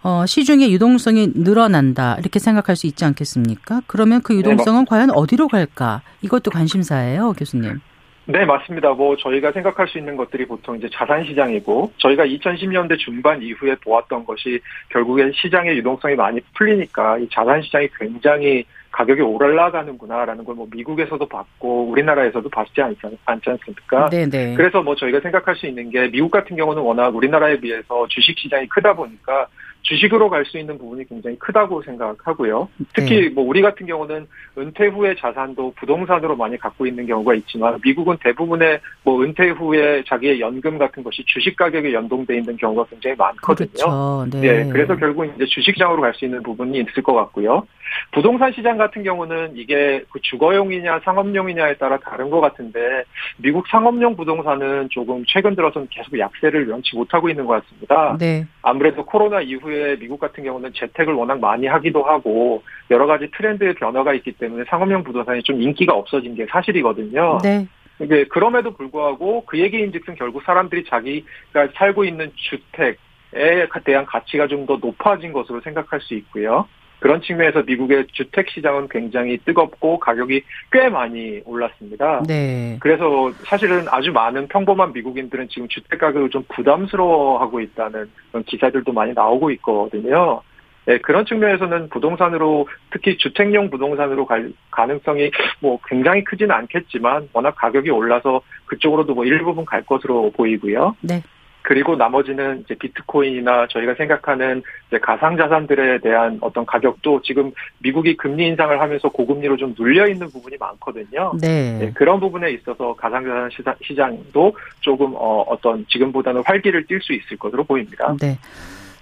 어, 시중의 유동성이 늘어난다 이렇게 생각할 수 있지 않겠습니까? 그러면 그 네, 유동성은 네, 과연 어디로 갈까? 이것도 관심사예요, 교수님. 네, 맞습니다. 뭐 저희가 생각할 수 있는 것들이 보통 이제 자산 시장이고 저희가 2010년대 중반 이후에 보았던 것이 결국엔 시장의 유동성이 많이 풀리니까 이 자산 시장이 굉장히 가격이 올라가는구나라는 걸 뭐 미국에서도 봤고 우리나라에서도 봤지 않지, 않지 않습니까? 네네. 네. 그래서 뭐 저희가 생각할 수 있는 게 미국 같은 경우는 워낙 우리나라에 비해서 주식 시장이 크다 보니까 주식으로 갈 수 있는 부분이 굉장히 크다고 생각하고요. 특히 네. 뭐 우리 같은 경우는 은퇴 후의 자산도 부동산으로 많이 갖고 있는 경우가 있지만 미국은 대부분의 뭐 은퇴 후에 자기의 연금 같은 것이 주식 가격에 연동돼 있는 경우가 굉장히 많거든요. 그렇죠. 네. 네. 그래서 결국 이제 주식장으로 갈 수 있는 부분이 있을 것 같고요. 부동산 시장 같은 경우는 이게 그 주거용이냐 상업용이냐에 따라 다른 것 같은데 미국 상업용 부동산은 조금 최근 들어서는 계속 약세를 면치 못하고 있는 것 같습니다. 네. 아무래도 코로나 이후 에 미국 같은 경우는 재택을 워낙 많이 하기도 하고 여러 가지 트렌드의 변화가 있기 때문에 상업용 부동산이 좀 인기가 없어진 게 사실이거든요. 네. 이게 그럼에도 불구하고 그 얘기인즉슨 결국 사람들이 자기가 살고 있는 주택에 대한 가치가 좀 더 높아진 것으로 생각할 수 있고요. 그런 측면에서 미국의 주택 시장은 굉장히 뜨겁고 가격이 꽤 많이 올랐습니다. 네. 그래서 사실은 아주 많은 평범한 미국인들은 지금 주택 가격을 좀 부담스러워하고 있다는 그런 기사들도 많이 나오고 있거든요. 네, 그런 측면에서는 부동산으로 특히 주택용 부동산으로 갈 가능성이 뭐 굉장히 크지는 않겠지만 워낙 가격이 올라서 그쪽으로도 뭐 일부분 갈 것으로 보이고요. 네. 그리고 나머지는 이제 비트코인이나 저희가 생각하는 이제 가상 자산들에 대한 어떤 가격도 지금 미국이 금리 인상을 하면서 고금리로 좀 눌려 있는 부분이 많거든요. 네. 네 그런 부분에 있어서 가상 자산 시장, 도 조금 어, 어떤 지금보다는 활기를 띨 수 있을 것으로 보입니다. 네.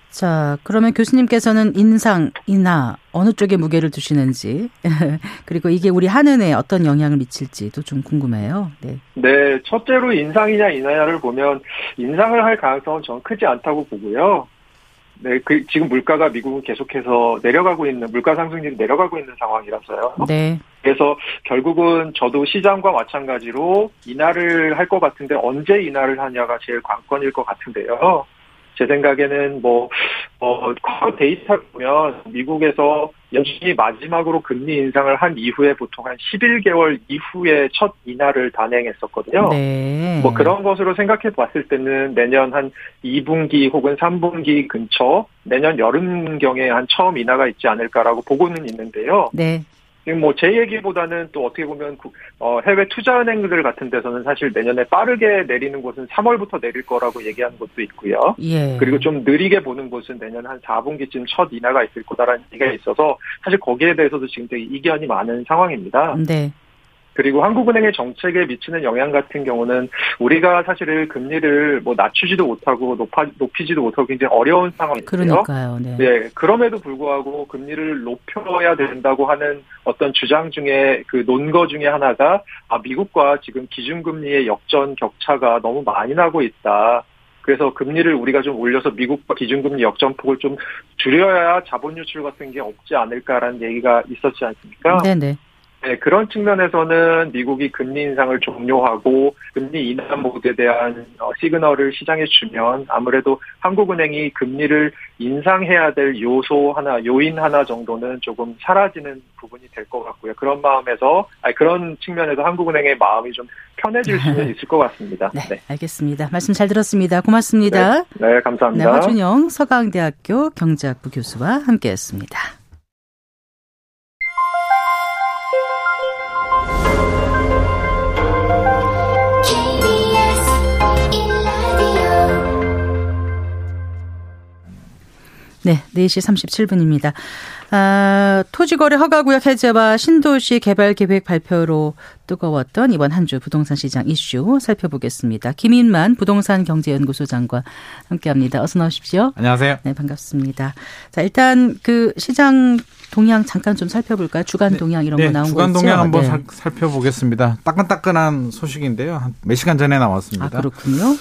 자, 그러면 교수님께서는 인상, 인하 어느 쪽에 무게를 두시는지 그리고 이게 우리 한은에 어떤 영향을 미칠지도 좀 궁금해요. 네. 네, 첫째로 인상이냐 인하냐를 보면 인상을 할 가능성은 전 크지 않다고 보고요. 네, 그 지금 물가가 미국은 계속해서 내려가고 있는 물가 상승률이 내려가고 있는 상황이라서요. 네. 그래서 결국은 저도 시장과 마찬가지로 인하를 할 것 같은데 언제 인하를 하냐가 제일 관건일 것 같은데요. 제 생각에는 뭐, 어, 과거 데이터 보면 미국에서 연준이 마지막으로 금리 인상을 한 이후에 보통 한 11개월 이후에 첫 인하를 단행했었거든요. 네. 뭐 그런 것으로 생각해 봤을 때는 내년 한 2분기 혹은 3분기 근처 내년 여름경에 한 처음 인하가 있지 않을까라고 보고는 있는데요. 네. 뭐 제 얘기보다는 또 어떻게 보면 어, 해외 투자은행들 같은 데서는 사실 내년에 빠르게 내리는 곳은 3월부터 내릴 거라고 얘기하는 것도 있고요. 예. 그리고 좀 느리게 보는 곳은 내년 한 4분기쯤 첫 인하가 있을 거다라는 얘기가 있어서 사실 거기에 대해서도 지금 되게 이견이 많은 상황입니다. 네. 그리고 한국은행의 정책에 미치는 영향 같은 경우는 우리가 사실은 금리를 뭐 낮추지도 못하고 높아, 높이지도 못하고 굉장히 어려운 상황이에요. 그러니까요. 네. 네. 그럼에도 불구하고 금리를 높여야 된다고 하는 어떤 주장 중에 그 논거 중에 하나가 아 미국과 지금 기준금리의 역전 격차가 너무 많이 나고 있다. 그래서 금리를 우리가 좀 올려서 미국과 기준금리 역전폭을 좀 줄여야 자본 유출 같은 게 없지 않을까라는 얘기가 있었지 않습니까? 네네. 네, 그런 측면에서는 미국이 금리 인상을 종료하고 금리 인하 모드에 대한 어, 시그널을 시장에 주면 아무래도 한국은행이 금리를 인상해야 될 요소 하나, 요인 하나 정도는 조금 사라지는 부분이 될 것 같고요. 그런 마음에서, 아니, 그런 측면에서 한국은행의 마음이 좀 편해질 수는 있을 것 같습니다. 네, 네, 알겠습니다. 말씀 잘 들었습니다. 고맙습니다. 네, 네 감사합니다. 네, 허준영 서강대학교 경제학부 교수와 함께했습니다. 네, 4시 37분입니다. 아, 토지거래 허가구역 해제와 신도시 개발 계획 발표로 뜨거웠던 이번 한 주 부동산 시장 이슈 살펴보겠습니다. 김인만 부동산 경제연구소장과 함께합니다. 어서 나오십시오. 안녕하세요. 네, 반갑습니다. 자, 일단 그 시장 동향 잠깐 좀 살펴볼까요? 주간 네. 동향 이런 네, 거 나온 주간 거 있죠? 동향 한번 네. 살펴보겠습니다. 따끈따끈한 소식인데요. 몇 시간 전에 나왔습니다. 아, 그렇군요.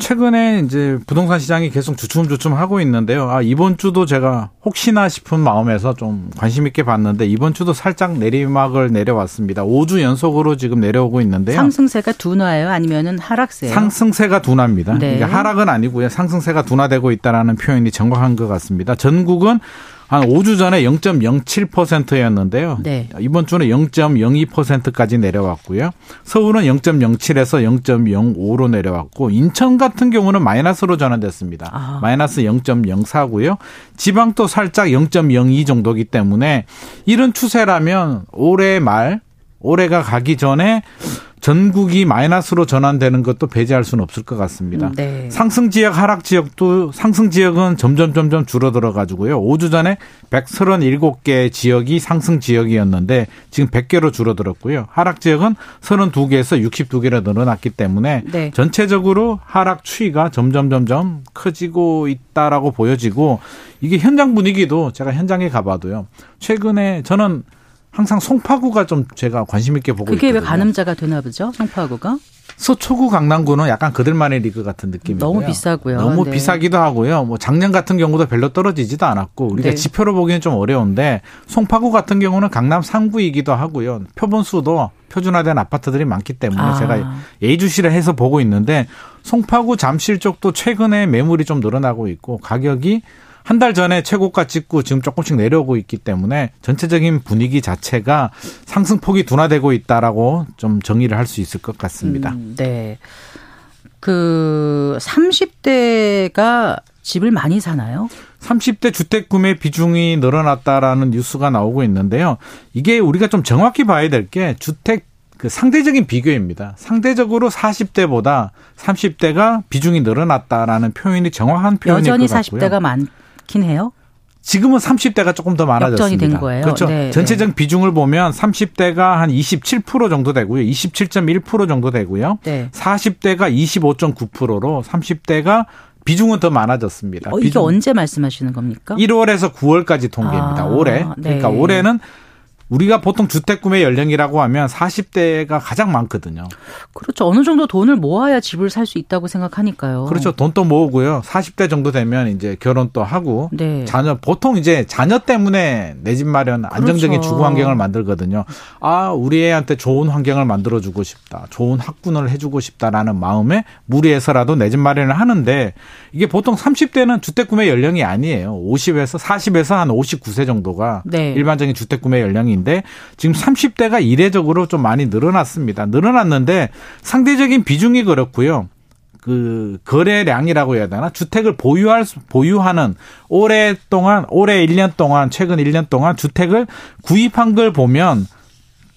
최근에 이제 부동산 시장이 계속 주춤주춤 하고 있는데요. 아, 이번 주도 제가 혹시나 싶은 마음에서 좀 관심 있게 봤는데 이번 주도 살짝 내리막을 내려왔습니다. 5주 연속으로 지금 내려오고 있는데요. 상승세가 둔화예요? 아니면은 하락세예요? 상승세가 둔화입니다. 네. 그러니까 하락은 아니고요. 상승세가 둔화되고 있다라는 표현이 정확한 것 같습니다. 전국은 한 5주 전에 0.07%였는데요. 네. 이번 주는 0.02%까지 내려왔고요. 서울은 0.07에서 0.05로 내려왔고 인천 같은 경우는 마이너스로 전환됐습니다. 아. 마이너스 0.04고요. 지방도 살짝 0.02 정도기 때문에 이런 추세라면 올해 말 올해가 가기 전에 전국이 마이너스로 전환되는 것도 배제할 수는 없을 것 같습니다. 네. 상승 지역, 하락 지역도 상승 지역은 점점 점점 줄어들어 가지고요. 5주 전에 137개 지역이 상승 지역이었는데 지금 100개로 줄어들었고요. 하락 지역은 32개에서 62개로 늘어났기 때문에 네. 전체적으로 하락 추이가 점점 점점 커지고 있다라고 보여지고 이게 현장 분위기도 제가 현장에 가봐도요. 최근에 저는 항상 송파구가 좀 제가 관심 있게 보고 그게 있거든요. 왜 가늠자가 되나 보죠? 송파구가? 서초구 강남구는 약간 그들만의 리그 같은 느낌이고요. 너무 비싸고요. 너무 네. 비싸기도 하고요. 뭐 작년 같은 경우도 별로 떨어지지도 않았고 우리가 네. 지표로 보기는 좀 어려운데 송파구 같은 경우는 강남 상구이기도 하고요. 표본 수도 표준화된 아파트들이 많기 때문에 아. 제가 예주시를 해서 보고 있는데 송파구 잠실 쪽도 최근에 매물이 좀 늘어나고 있고 가격이 한 달 전에 최고가 찍고 지금 조금씩 내려오고 있기 때문에 전체적인 분위기 자체가 상승폭이 둔화되고 있다라고 좀 정의를 할 수 있을 것 같습니다. 음, 네. 그 30대가 집을 많이 사나요? 30대 주택 구매 비중이 늘어났다라는 뉴스가 나오고 있는데요. 이게 우리가 좀 정확히 봐야 될 게 주택 그 상대적인 비교입니다. 상대적으로 40대보다 30대가 비중이 늘어났다라는 표현이 정확한 표현일 것 같고요. 여전히 40대가 많 많긴 해요? 지금은 30대가 조금 더 많아졌습니다. 역전이 된 거예요. 그렇죠. 네, 전체적 네. 비중을 보면 30대가 한 27% 정도 되고요. 27.1% 정도 되고요. 네. 40대가 25.9%로 30대가 비중은 더 많아졌습니다. 어, 이게 비중. 언제 말씀하시는 겁니까? 1월에서 9월까지 통계입니다. 아, 올해. 그러니까 네. 올해는 우리가 보통 주택 구매 연령이라고 하면 40대가 가장 많거든요. 그렇죠. 어느 정도 돈을 모아야 집을 살 수 있다고 생각하니까요. 그렇죠. 돈도 모으고요. 40대 정도 되면 이제 결혼 또 하고 네. 자녀 보통 이제 자녀 때문에 내 집 마련 안정적인 그렇죠. 주거 환경을 만들거든요. 아, 우리 애한테 좋은 환경을 만들어 주고 싶다. 좋은 학군을 해 주고 싶다라는 마음에 무리해서라도 내 집 마련을 하는데 이게 보통 30대는 주택 구매 연령이 아니에요. 50에서 40에서 한 59세 정도가 네. 일반적인 주택 구매 연령이 상인데 지금 30대가 이례적으로 좀 많이 늘어났습니다. 늘어났는데 상대적인 비중이 그렇고요. 그 거래량이라고 해야 되나 주택을 보유할 보유하는 오랫동안 올해 1년 동안 최근 1년 동안 주택을 구입한 걸 보면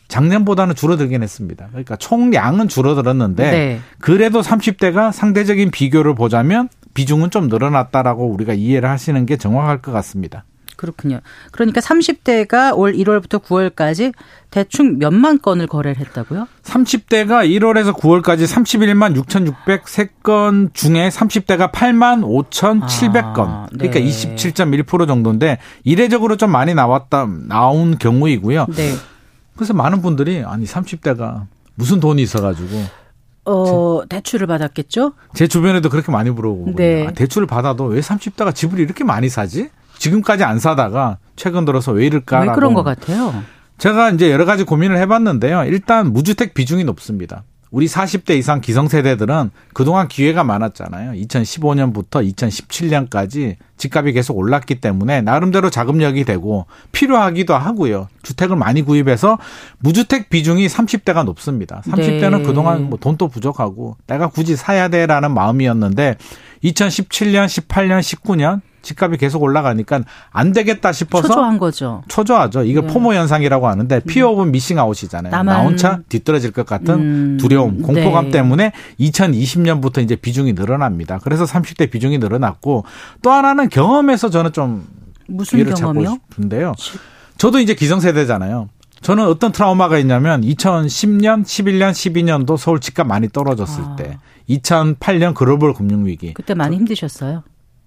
작년보다는 줄어들긴 했습니다. 그러니까 총량은 줄어들었는데 네. 그래도 30대가 상대적인 비교를 보자면 비중은 좀 늘어났다라고 우리가 이해를 하시는 게 정확할 것 같습니다. 그렇군요. 그러니까 30대가 올 1월부터 9월까지 대충 몇만 건을 거래를 했다고요? 30대가 1월에서 9월까지 31만 6,603건 중에 30대가 8만 5,700건. 아, 그러니까 네. 27.1% 정도인데 이례적으로 좀 많이 나왔다 나온 경우이고요. 네. 그래서 많은 분들이 아니 30대가 무슨 돈이 있어가지고 어, 대출을 받았겠죠? 제 주변에도 그렇게 많이 물어보고 네. 아, 대출을 받아도 왜 30대가 집을 이렇게 많이 사지? 지금까지 안 사다가 최근 들어서 왜 이럴까? 왜 그런 것 같아요? 제가 이제 여러 가지 고민을 해봤는데요. 일단 무주택 비중이 높습니다. 우리 40대 이상 기성세대들은 그동안 기회가 많았잖아요. 2015년부터 2017년까지 집값이 계속 올랐기 때문에 나름대로 자금력이 되고 필요하기도 하고요. 주택을 많이 구입해서 무주택 비중이 30대가 높습니다. 30대는 네. 그동안 뭐 돈도 부족하고 내가 굳이 사야 돼라는 마음이었는데 2017년, 18년, 19년 집값이 계속 올라가니까 안 되겠다 싶어서 초조한 거죠. 초조하죠. 이거 네. FOMO 현상이라고 하는데 fear of missing out이잖아요. 나만. 나 혼자 뒤떨어질 것 같은 음. 두려움, 공포감 네. 때문에 2020년부터 이제 비중이 늘어납니다. 그래서 30대 비중이 늘어났고 또 하나는 경험에서 저는 좀 무슨 경험이요? 싶은데요. 저도 이제 기성세대잖아요. 저는 어떤 트라우마가 있냐면 2010년, 11년, 12년도 서울 집값 많이 떨어졌을 아. 때 2008년 글로벌 금융위기. 그때 많이 힘드셨어요?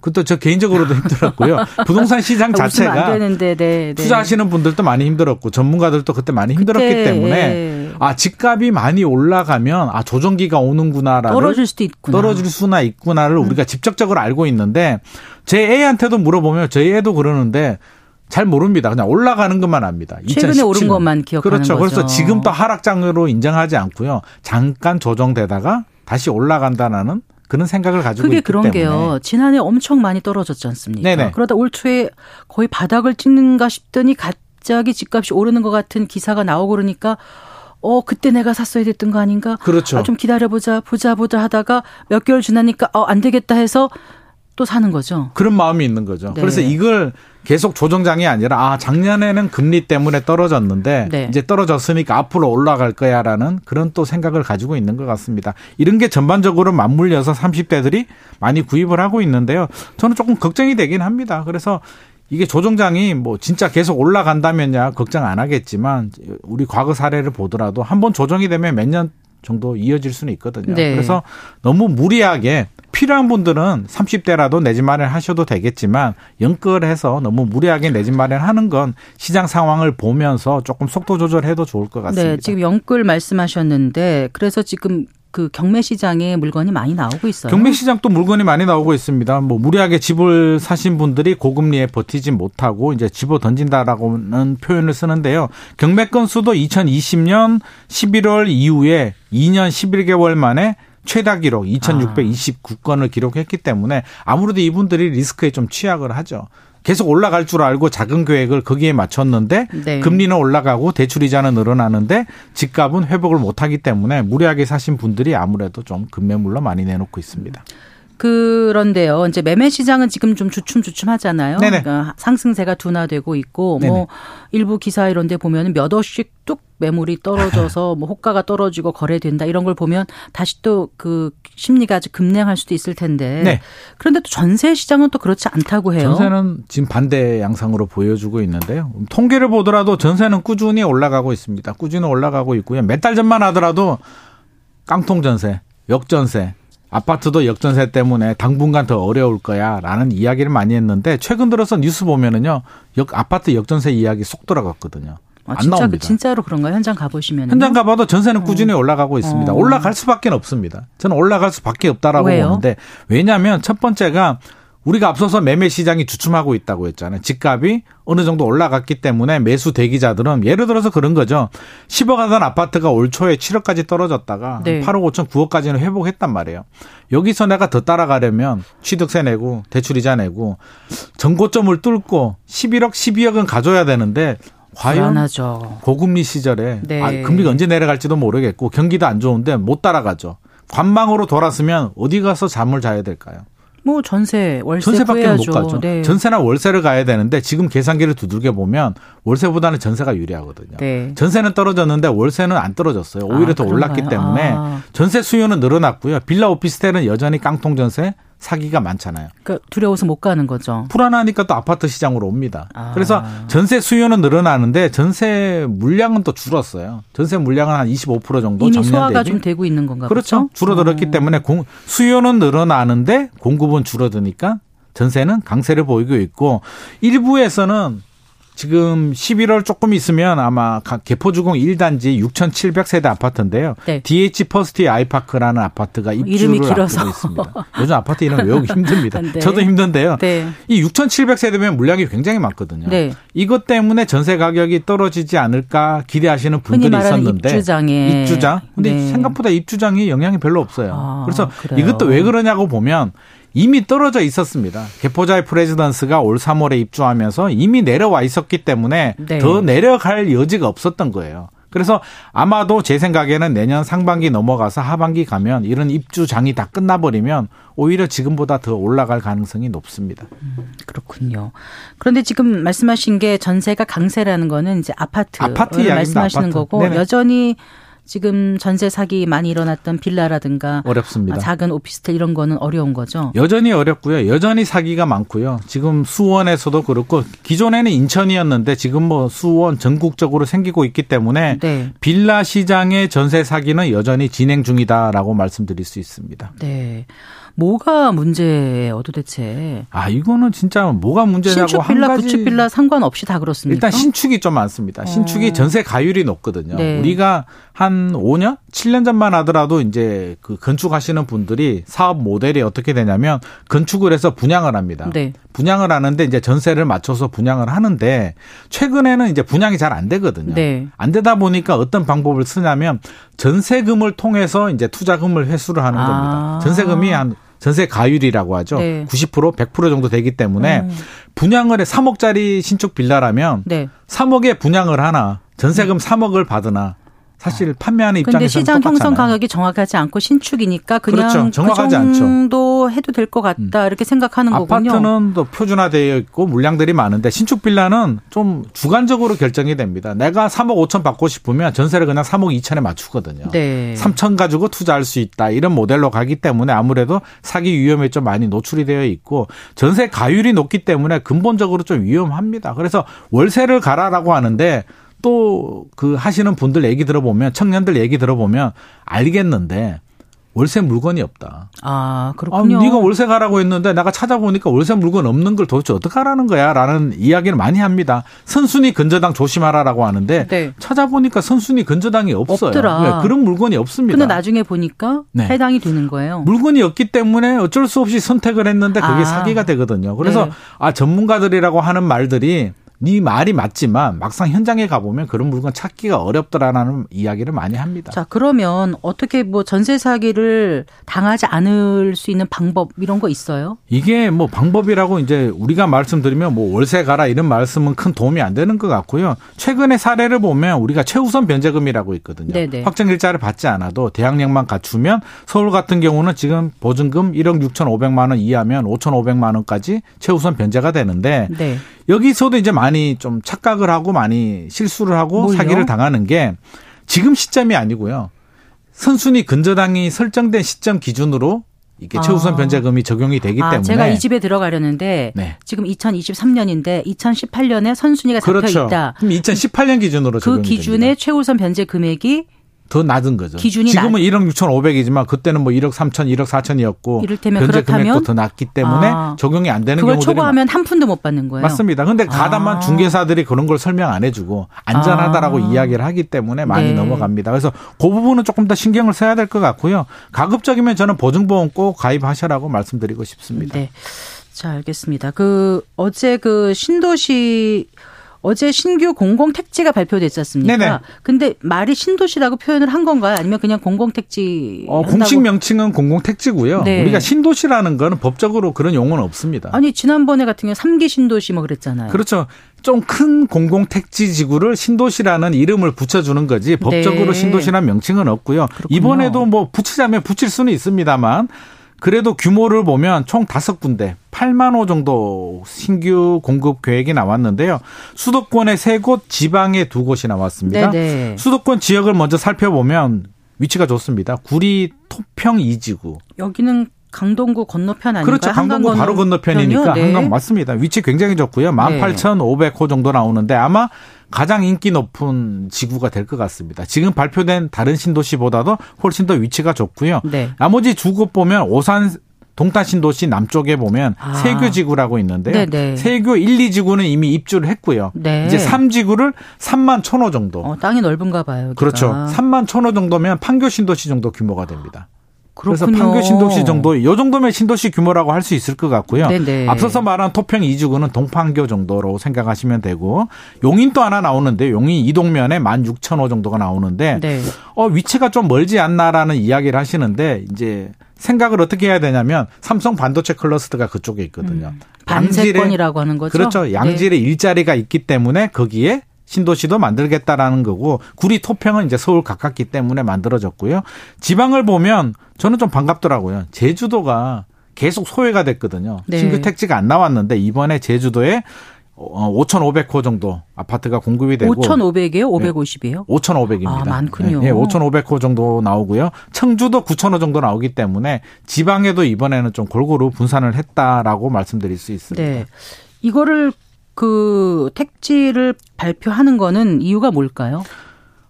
그것도 저 개인적으로도 힘들었고요. 부동산 시장 자체가 되는데, 네, 네. 투자하시는 분들도 많이 힘들었고 전문가들도 그때 많이 힘들었기 그때, 때문에 예. 아 집값이 많이 올라가면 아 조정기가 오는구나라를 떨어질 수도 있구나 떨어질 수나 있구나를 음. 우리가 직접적으로 알고 있는데 제 애한테도 물어보면 저희 애도 그러는데 잘 모릅니다. 그냥 올라가는 것만 압니다. 최근에 2017년. 오른 것만 기억하는 그렇죠. 거죠. 그래서 지금 또 하락장으로 인정하지 않고요. 잠깐 조정되다가 다시 올라간다는 그런 생각을 가지고 그게 그런 때문에. 게요. 지난해 엄청 많이 떨어졌지 않습니까? 네네. 그러다 올 초에 거의 바닥을 찍는가 싶더니 갑자기 집값이 오르는 것 같은 기사가 나오고 그러니까 어 그때 내가 샀어야 됐던 거 아닌가? 그렇죠. 아, 좀 기다려보자 보자 보자 하다가 몇 개월 지나니까 어안 되겠다 해서 또 사는 거죠. 그런 마음이 있는 거죠. 네. 그래서 이걸 계속 조정장이 아니라 아 작년에는 금리 때문에 떨어졌는데 네. 이제 떨어졌으니까 앞으로 올라갈 거야라는 그런 또 생각을 가지고 있는 것 같습니다. 이런 게 전반적으로 맞물려서 30대들이 많이 구입을 하고 있는데요. 저는 조금 걱정이 되긴 합니다. 그래서 이게 조정장이 뭐 진짜 계속 올라간다면야 걱정 안 하겠지만 우리 과거 사례를 보더라도 한번 조정이 되면 몇 년 정도 이어질 수는 있거든요. 네. 그래서 너무 무리하게 필요한 분들은 30대라도 내 집 마련 하셔도 되겠지만 연끌해서 너무 무리하게 내 집 마련하는 건 시장 상황을 보면서 조금 속도 조절해도 좋을 것 같습니다. 네, 지금 연끌 말씀하셨는데 그래서 지금 그 경매 시장에 물건이 많이 나오고 있어요. 경매 시장도 물건이 많이 나오고 있습니다. 뭐 무리하게 집을 사신 분들이 고금리에 버티지 못하고 이제 집어 던진다라고는 표현을 쓰는데요. 경매 건수도 2020년 11월 이후에 2년 11개월 만에 최다 기록 2,629건을 기록했기 때문에 아무래도 이분들이 리스크에 좀 취약을 하죠. 계속 올라갈 줄 알고 작은 계획을 거기에 맞췄는데 네. 금리는 올라가고 대출 이자는 늘어나는데 집값은 회복을 못 하기 때문에 무리하게 사신 분들이 아무래도 좀 급매물로 많이 내놓고 있습니다. 그런데요. 이제 매매 시장은 지금 좀 주춤주춤하잖아요. 네네. 그러니까 상승세가 둔화되고 있고 뭐 네네. 뭐 일부 기사 이런 데 보면 몇 억씩 뚝 매물이 떨어져서 뭐 호가가 떨어지고 거래된다 이런 걸 보면 다시 또 그 심리가 아주 급냉할 수도 있을 텐데. 네. 그런데 또 전세 시장은 또 그렇지 않다고 해요. 전세는 지금 반대 양상으로 보여주고 있는데요. 통계를 보더라도 전세는 꾸준히 올라가고 있습니다. 꾸준히 올라가고 있고요. 몇 달 전만 하더라도 깡통 전세, 역전세 아파트도 역전세 때문에 당분간 더 어려울 거야라는 이야기를 많이 했는데 최근 들어서 뉴스 보면은요. 역 아파트 역전세 이야기 쏙 돌아갔거든요. 아, 안 진짜, 나옵니다. 진짜로 그런가요? 현장 가보시면 현장 가봐도 전세는 어. 꾸준히 올라가고 있습니다. 어. 올라갈 수밖에 없습니다. 저는 올라갈 수밖에 없다라고 왜요? 보는데 왜냐하면 첫 번째가 우리가 앞서서 매매 시장이 주춤하고 있다고 했잖아요. 집값이 어느 정도 올라갔기 때문에 매수 대기자들은 예를 들어서 그런 거죠. 10억 하던 아파트가 올 초에 7억까지 떨어졌다가 네. 8억 5천 9억까지는 회복했단 말이에요. 여기서 내가 더 따라가려면 취득세 내고 대출이자 내고 전고점을 뚫고 11억 12억은 가져야 되는데 과연 불안하죠. 고금리 시절에 네. 아, 금리가 언제 내려갈지도 모르겠고 경기도 안 좋은데 못 따라가죠. 관망으로 돌았으면 어디 가서 잠을 자야 될까요? 뭐 전세, 월세 전세밖에 못 가죠. 네. 전세나 월세를 가야 되는데 지금 계산기를 두들겨 보면 월세보다는 전세가 유리하거든요. 네. 전세는 떨어졌는데 월세는 안 떨어졌어요. 오히려 아, 더 올랐기 때문에 아. 전세 수요는 늘어났고요. 빌라 오피스텔은 여전히 깡통 전세, 사기가 많잖아요. 그러니까 두려워서 못 가는 거죠. 불안하니까 또 아파트 시장으로 옵니다. 아. 그래서 전세 수요는 늘어나는데 전세 물량은 또 줄었어요. 전세 물량은 한 25% 정도 이미 소화가 대비. 좀 되고 있는 건가 그렇죠. 그렇죠? 줄어들었기 어. 때문에 공, 수요는 늘어나는데 공급은 줄어드니까 전세는 강세를 보이고 있고 일부에서는 지금 11월 조금 있으면 아마 개포주공 1단지 6,700세대 아파트인데요. 네. DH 퍼스티어 아이파크라는 아파트가 입주를 앞두고 있습니다. 요즘 아파트 이름 외우기 힘듭니다. 네. 저도 힘든데요. 네. 이 6,700세대면 물량이 굉장히 많거든요. 네. 이것 때문에 전세 가격이 떨어지지 않을까 기대하시는 분들이 있었는데 입주장에 입주장. 근데 네. 생각보다 입주장이 영향이 별로 없어요. 아, 그래서 그래요. 이것도 왜 그러냐고 보면 이미 떨어져 있었습니다. 개포자의 프레지던스가 올 3월에 입주하면서 이미 내려와 있었기 때문에 네. 더 내려갈 여지가 없었던 거예요. 그래서 아마도 제 생각에는 내년 상반기 넘어가서 하반기 가면 이런 입주장이 다 끝나버리면 오히려 지금보다 더 올라갈 가능성이 높습니다. 음, 그렇군요. 그런데 지금 말씀하신 게 전세가 강세라는 거는 이제 아파트 아파트 말씀하시는 아파트. 거고 네네. 여전히 지금 전세 사기 많이 일어났던 빌라라든가 어렵습니다. 작은 오피스텔 이런 거는 어려운 거죠. 여전히 어렵고요. 여전히 사기가 많고요. 지금 수원에서도 그렇고 기존에는 인천이었는데 지금 뭐 수원 전국적으로 생기고 있기 때문에 네. 빌라 시장의 전세 사기는 여전히 진행 중이다라고 말씀드릴 수 있습니다. 네. 뭐가 문제예요, 도대체? 아, 이거는 진짜 뭐가 문제냐고 신축 빌라, 구축 빌라 상관없이 다 그렇습니까? 일단 신축이 좀 많습니다. 신축이 어. 전세 가율이 높거든요. 네. 우리가 한 5년, 7년 전만 하더라도 이제 그 건축하시는 분들이 사업 모델이 어떻게 되냐면 건축을 해서 분양을 합니다. 네. 분양을 하는데 이제 전세를 맞춰서 분양을 하는데 최근에는 이제 분양이 잘 안 되거든요. 네. 안 되다 보니까 어떤 방법을 쓰냐면 전세금을 통해서 이제 투자금을 회수를 하는 아. 겁니다. 전세금이 한 전세 가율이라고 하죠. 네. 90% 100% 정도 되기 때문에 음. 분양을 해 3억짜리 신축 빌라라면 네. 3억에 분양을 하나 전세금 3억을 받으나 사실 판매하는 입장에서 근데 시장 형성 가격이 정확하지 않고 신축이니까 그냥 그렇죠. 정확하지 그 정도 않죠. 해도 될 것 같다 음. 이렇게 생각하는 아파트는 거군요. 아파트는 또 표준화되어 있고 물량들이 많은데 신축 빌라는 좀 주관적으로 결정이 됩니다. 내가 3억 5천 받고 싶으면 전세를 그냥 3억 2천에 맞추거든요. 네. 3천 가지고 투자할 수 있다 이런 모델로 가기 때문에 아무래도 사기 위험에 좀 많이 노출이 되어 있고 전세 가율이 높기 때문에 근본적으로 좀 위험합니다. 그래서 월세를 가라라고 하는데 또 그 하시는 분들 얘기 들어보면 청년들 얘기 들어보면 알겠는데 월세 물건이 없다. 아, 그렇군요. 아, 네가 월세 가라고 했는데 내가 찾아보니까 월세 물건 없는 걸 도대체 어떻게 하라는 거야? 라는 이야기를 많이 합니다. 선순위 근저당 조심하라라고 하는데 네. 찾아보니까 선순위 근저당이 없어요. 없더라. 네, 그런 물건이 없습니다. 근데 나중에 보니까 네. 해당이 되는 거예요. 물건이 없기 때문에 어쩔 수 없이 선택을 했는데 그게 아. 사기가 되거든요. 그래서 네. 아 전문가들이라고 하는 말들이 네 말이 맞지만 막상 현장에 가보면 그런 물건 찾기가 어렵더라라는 이야기를 많이 합니다. 자, 그러면 어떻게 뭐 전세 사기를 당하지 않을 수 있는 방법 이런 거 있어요? 이게 뭐 방법이라고 이제 우리가 말씀드리면 뭐 월세 가라 이런 말씀은 큰 도움이 안 되는 것 같고요. 최근의 사례를 보면 우리가 최우선 변제금이라고 있거든요. 네네. 확정 일자를 받지 않아도 대학력만 갖추면 서울 같은 경우는 지금 보증금 1억 6천5백만 원 이하면 5천5백만 원까지 최우선 변제가 되는데 네. 여기서도 이제 많이 좀 착각을 하고 많이 실수를 하고 뭘요? 사기를 당하는 게 지금 시점이 아니고요. 선순위 근저당이 설정된 시점 기준으로 이게 최우선 아. 변제금이 적용이 되기 아, 때문에 제가 이 집에 들어가려는데 네. 지금 2023년인데 2018년에 선순위가 잡혀 그렇죠. 있다. 그럼 2018년 기준으로 그 기준의 됩니다. 최우선 변제 금액이 더 낮은 거죠. 기준이 지금은 낮... 1억 6천5백이지만 그때는 뭐 1억 3천, 1억 4천이었고 이를테면 현재 금액도 더 낮기 때문에 아, 적용이 안 되는 경우들이 초과하면 한 푼도 못 받는 거예요. 맞습니다. 근데 아. 중개사들이 그런 걸 설명 안 해주고 안전하다라고 아. 이야기를 하기 때문에 많이 네. 넘어갑니다. 그래서 그 부분은 조금 더 신경을 써야 될 것 같고요. 가급적이면 저는 보증보험 꼭 가입하셔라고 말씀드리고 싶습니다. 네. 자, 알겠습니다. 그 어제 그 신도시 어제 신규 공공 택지가 발표됐지 않습니까? 네네. 근데 말이 신도시라고 표현을 한 건가요? 아니면 그냥 공공 택지? 어, 공식 명칭은 공공 택지고요. 네. 우리가 신도시라는 거는 법적으로 그런 용어는 없습니다. 아니, 지난번에 같은 경우 3기 신도시 뭐 그랬잖아요. 그렇죠. 좀 큰 공공 택지 지구를 신도시라는 이름을 붙여주는 거지 법적으로 네. 신도시라는 명칭은 없고요. 그렇군요. 이번에도 뭐 붙이자면 붙일 수는 있습니다만 그래도 규모를 보면 총 다섯 군데 8만 호 정도 신규 공급 계획이 나왔는데요. 수도권에 세 곳, 지방에 두 곳이 나왔습니다. 네네. 수도권 지역을 먼저 살펴보면 위치가 좋습니다. 구리 토평 이지구. 여기는 강동구 건너편 아닌가요? 그렇죠. 강동구 바로 건너편이니까 네. 한강 맞습니다. 위치 굉장히 좋고요. 18,500호 정도 나오는데 아마 가장 인기 높은 지구가 될 것 같습니다. 지금 발표된 다른 신도시보다도 훨씬 더 위치가 좋고요. 네. 나머지 두 곳 보면 오산 동탄 신도시 남쪽에 보면 아. 세교 지구라고 있는데요. 네네. 세교 1, 2지구는 이미 입주를 했고요. 네. 이제 3지구를 3만 1천호 정도. 어, 땅이 넓은가 봐요. 여기가. 그렇죠. 3만 1천호 정도면 판교 신도시 정도 규모가 됩니다. 그렇군요. 그래서 판교 신도시 정도, 이 정도면 신도시 규모라고 할 수 있을 것 같고요. 네네. 앞서서 말한 토평 이주구는 동판교 정도로 생각하시면 되고 용인 또 하나 나오는데 용인 이동면에 16,000호 정도가 나오는데 네. 어 위치가 좀 멀지 않나라는 이야기를 하시는데 이제 생각을 어떻게 해야 되냐면 삼성 반도체 클러스터가 그쪽에 있거든요. 음, 반세권이라고 하는 거죠. 그렇죠. 양질의 네. 일자리가 있기 때문에 거기에 신도시도 만들겠다라는 거고 구리 토평은 이제 서울 가깝기 때문에 만들어졌고요. 지방을 보면 저는 좀 반갑더라고요. 제주도가 계속 소외가 됐거든요. 네. 신규 택지가 안 나왔는데 이번에 제주도에 5,500호 정도 아파트가 공급이 되고 5,500이에요? 550이에요? 5,500입니다. 아, 많군요. 네, 5,500호 정도 나오고요. 청주도 9,000호 정도 나오기 때문에 지방에도 이번에는 좀 골고루 분산을 했다라고 말씀드릴 수 있습니다. 네. 이거를 그 택지를 발표하는 거는 이유가 뭘까요?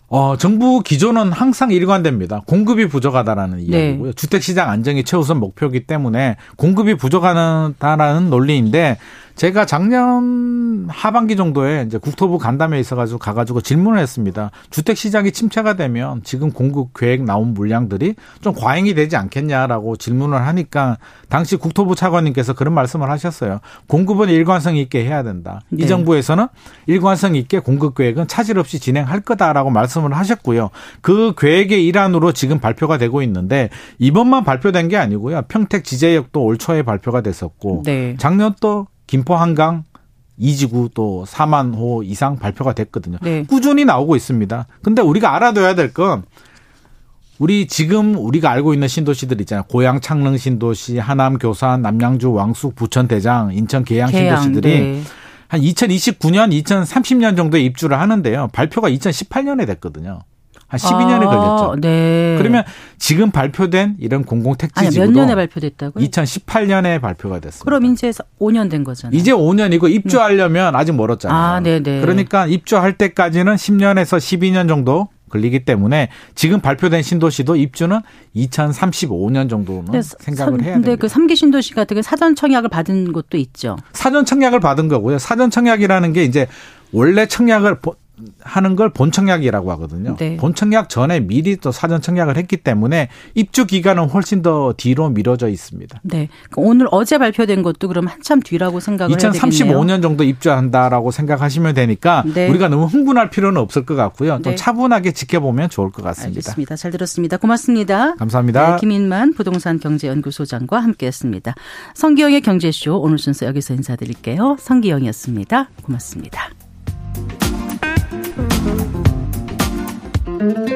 어, 정부 기조는 항상 일관됩니다. 공급이 부족하다라는 네. 이야기고요. 주택시장 안정이 최우선 목표이기 때문에 공급이 부족하다라는 논리인데 제가 작년 하반기 정도에 이제 국토부 간담회 있어가지고 가가지고 질문을 했습니다. 주택 시장이 침체가 되면 지금 공급 계획 나온 물량들이 좀 과잉이 되지 않겠냐라고 질문을 하니까 당시 국토부 차관님께서 그런 말씀을 하셨어요. 공급은 일관성 있게 해야 된다. 네. 이 정부에서는 일관성 있게 공급 계획은 차질 없이 진행할 거다라고 말씀을 하셨고요. 그 계획의 일환으로 지금 발표가 되고 있는데 이번만 발표된 게 아니고요. 평택 지제역도 올 초에 발표가 됐었고 네. 작년 또 김포 한강 이지구 또 4만 호 이상 발표가 됐거든요. 네. 꾸준히 나오고 있습니다. 근데 우리가 알아둬야 될 건 우리 지금 우리가 알고 있는 신도시들 있잖아요. 고양 창릉 신도시, 하남 교산, 남양주 왕숙, 부천 대장, 인천 계양, 계양 신도시들이 네. 한 2029년, 2030년 정도에 입주를 하는데요. 발표가 2018년에 됐거든요. 한 12년이 아, 걸렸죠. 네. 그러면 지금 발표된 이런 공공 택지 지구도 몇 년에 발표됐다고요? 2018년에 발표가 됐습니다. 그럼 이제 5년 된 거잖아요. 이제 5년이고 입주하려면 네. 아직 멀었잖아요. 아, 네네. 네. 그러니까 입주할 때까지는 10년에서 12년 정도 걸리기 때문에 지금 발표된 신도시도 입주는 2035년 정도는 생각을 해야 됩니다. 근데 그 3기 신도시 같은 게 사전 청약을 받은 곳도 있죠. 사전 청약을 받은 거고요. 사전 청약이라는 게 이제 원래 청약을 하는 걸 본청약이라고 하거든요. 네. 본청약 전에 미리 또 사전 청약을 했기 때문에 입주 기간은 훨씬 더 뒤로 미뤄져 있습니다. 네. 오늘 어제 발표된 것도 그럼 한참 뒤라고 생각을 2035년 정도 입주한다라고 생각하시면 되니까 네. 우리가 너무 흥분할 필요는 없을 것 같고요. 좀 네. 차분하게 지켜보면 좋을 것 같습니다. 알겠습니다. 잘 들었습니다. 고맙습니다. 감사합니다. 네, 김인만 부동산 경제연구소장과 함께했습니다. 성기영의 경제쇼 오늘 순서 여기서 인사드릴게요. 성기영이었습니다. 고맙습니다. thank you.